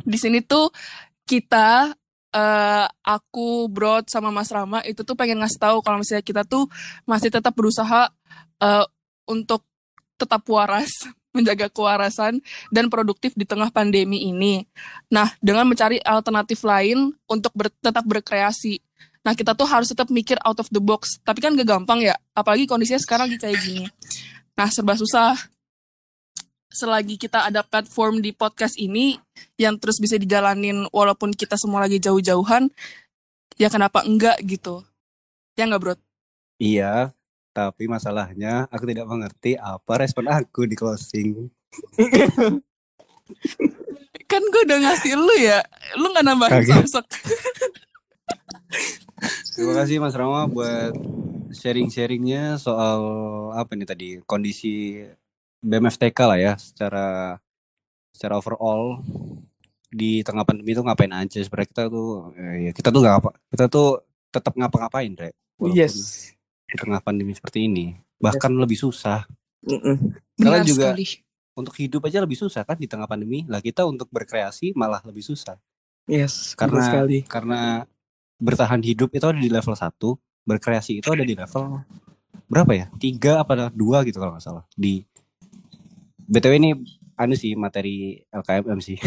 di sini tuh kita eh aku, Brod sama Mas Rama itu tuh pengen ngasih tahu kalau misalnya kita tuh masih tetap berusaha eh, untuk tetap waras, *laughs* menjaga kewarasan dan produktif di tengah pandemi ini. Nah, dengan mencari alternatif lain untuk ber- tetap berkreasi. Nah, kita tuh harus tetap mikir out of the box. Tapi kan gak gampang ya, apalagi kondisinya sekarang lagi kayak gini. Nah, serba susah. Selagi kita ada platform di podcast ini yang terus bisa dijalanin walaupun kita semua lagi jauh-jauhan, ya kenapa enggak gitu. Ya nggak, bro? Iya, tapi masalahnya aku tidak mengerti apa respon aku di closing. Kan gue udah ngasih lu ya, lu nggak nambahin Kagak. samsek. Terima kasih Mas Rama buat sharing-sharingnya soal apa nih tadi kondisi BMFTK lah ya secara secara overall di tengah pandemi itu ngapain aja sebenarnya kita tuh eh, ya kita tuh nggak apa kita tuh tetap ngapa-ngapain Rek Walaupun Yes. Di tengah pandemi seperti ini bahkan lebih susah Mm-mm. Benar Kalian juga- sekali. untuk hidup aja lebih susah kan di tengah pandemi lah kita untuk berkreasi malah lebih susah Yes. karena sekali. karena bertahan hidup itu ada di level 1 berkreasi itu ada di level berapa ya tiga apa dua gitu kalau nggak salah di btw ini anu sih materi LKMM sih *laughs*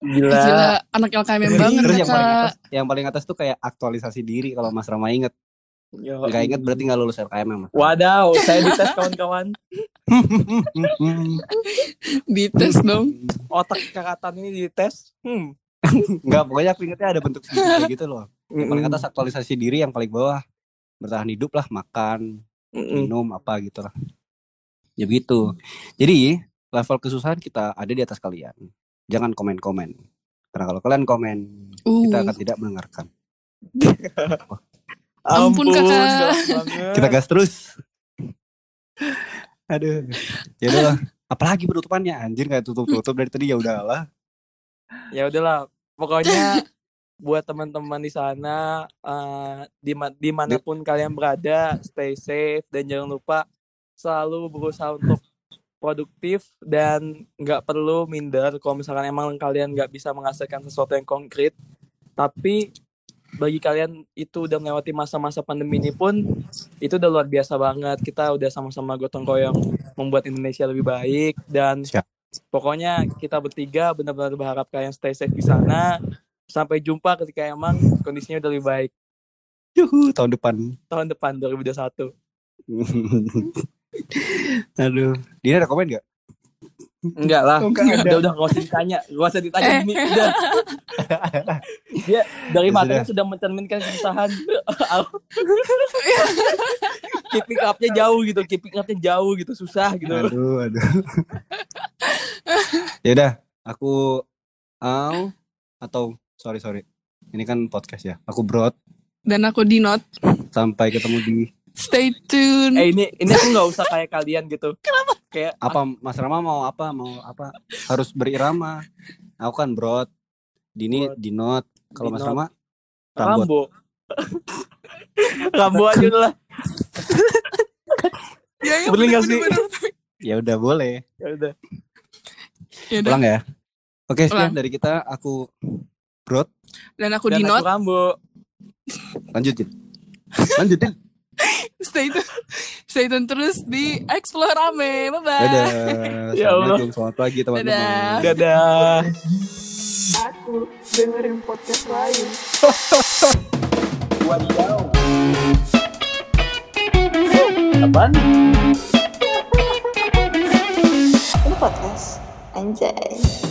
Gila. Gila, anak LKMM banget terus yang paling Kak. atas yang paling atas tuh kayak aktualisasi diri kalau Mas Rama inget Yo. nggak inget berarti nggak lulus LKMM Wadaw, saya dites kawan-kawan. *laughs* Dites dong. Otak kakatan ini dites. Hmm. nggak pokoknya aku ingetnya ada bentuk kayak gitu loh yang paling atas aktualisasi diri yang paling bawah bertahan hidup lah makan Mm-mm. minum apa gitu lah. Ya begitu. Jadi level kesusahan kita ada di atas kalian. Jangan komen-komen. Karena kalau kalian komen, kita Uh, akan tidak mendengarkan. *laughs* Ampun, Kakak. Kita gas terus. Aduh. Ya udahlah. Apalagi penutupannya anjir nggak tutup-tutup dari tadi ya udahlah. ya udahlah pokoknya buat teman-teman di sana di di mana pun kalian berada stay safe dan jangan lupa selalu berusaha untuk produktif dan nggak perlu minder kalau misalkan emang kalian nggak bisa menghasilkan sesuatu yang konkret tapi bagi kalian itu udah melewati masa-masa pandemi ini pun itu udah luar biasa banget kita udah sama-sama gotong royong membuat Indonesia lebih baik dan Siap. pokoknya kita bertiga benar-benar berharap kalian stay safe di sana sampai jumpa ketika emang kondisinya udah lebih baik Yuhu, tahun depan. tahun depan 2021 *laughs* Aduh. Dia ada komen gak? Enggak lah Oh, enggak udah udah nggak usah ditanya nggak usah ditanya Eh. Dini udah *laughs* dia dari Ya matanya sudah mencerminkan kesusahan *laughs* keeping up-nya jauh gitu keeping up-nya jauh gitu susah gitu Aduh, aduh. *laughs* ya udah, aku Al atau sorry sorry. Ini kan podcast ya. Aku Brod. dan aku di note. Sampai ketemu di Stay tune. eh ini ini aku nggak usah kayak kalian gitu *laughs* kenapa kayak apa Mas Rama mau apa mau apa harus berirama. Aku kan Brod. Dini Brod. Dinot. Kalau Mas Dinot. Rama Rambut. Rambo Rambo aja lah *laughs* ya, ya, Boleh nggak sih? Ya udah boleh. ya udah Ya. Pulang ya. Oke, sekian dari kita. Aku Brod. Dan aku dan di aku. Rambo Lanjutin. Lanjutin. *laughs* Stay tune. Stay tune terus di Explore Rame. Bye bye. Dadah. Ya Allah. Selamat pagi teman-teman. Dadah. dadah Aku dengerin podcast lain. apaan Ini podcast Anjay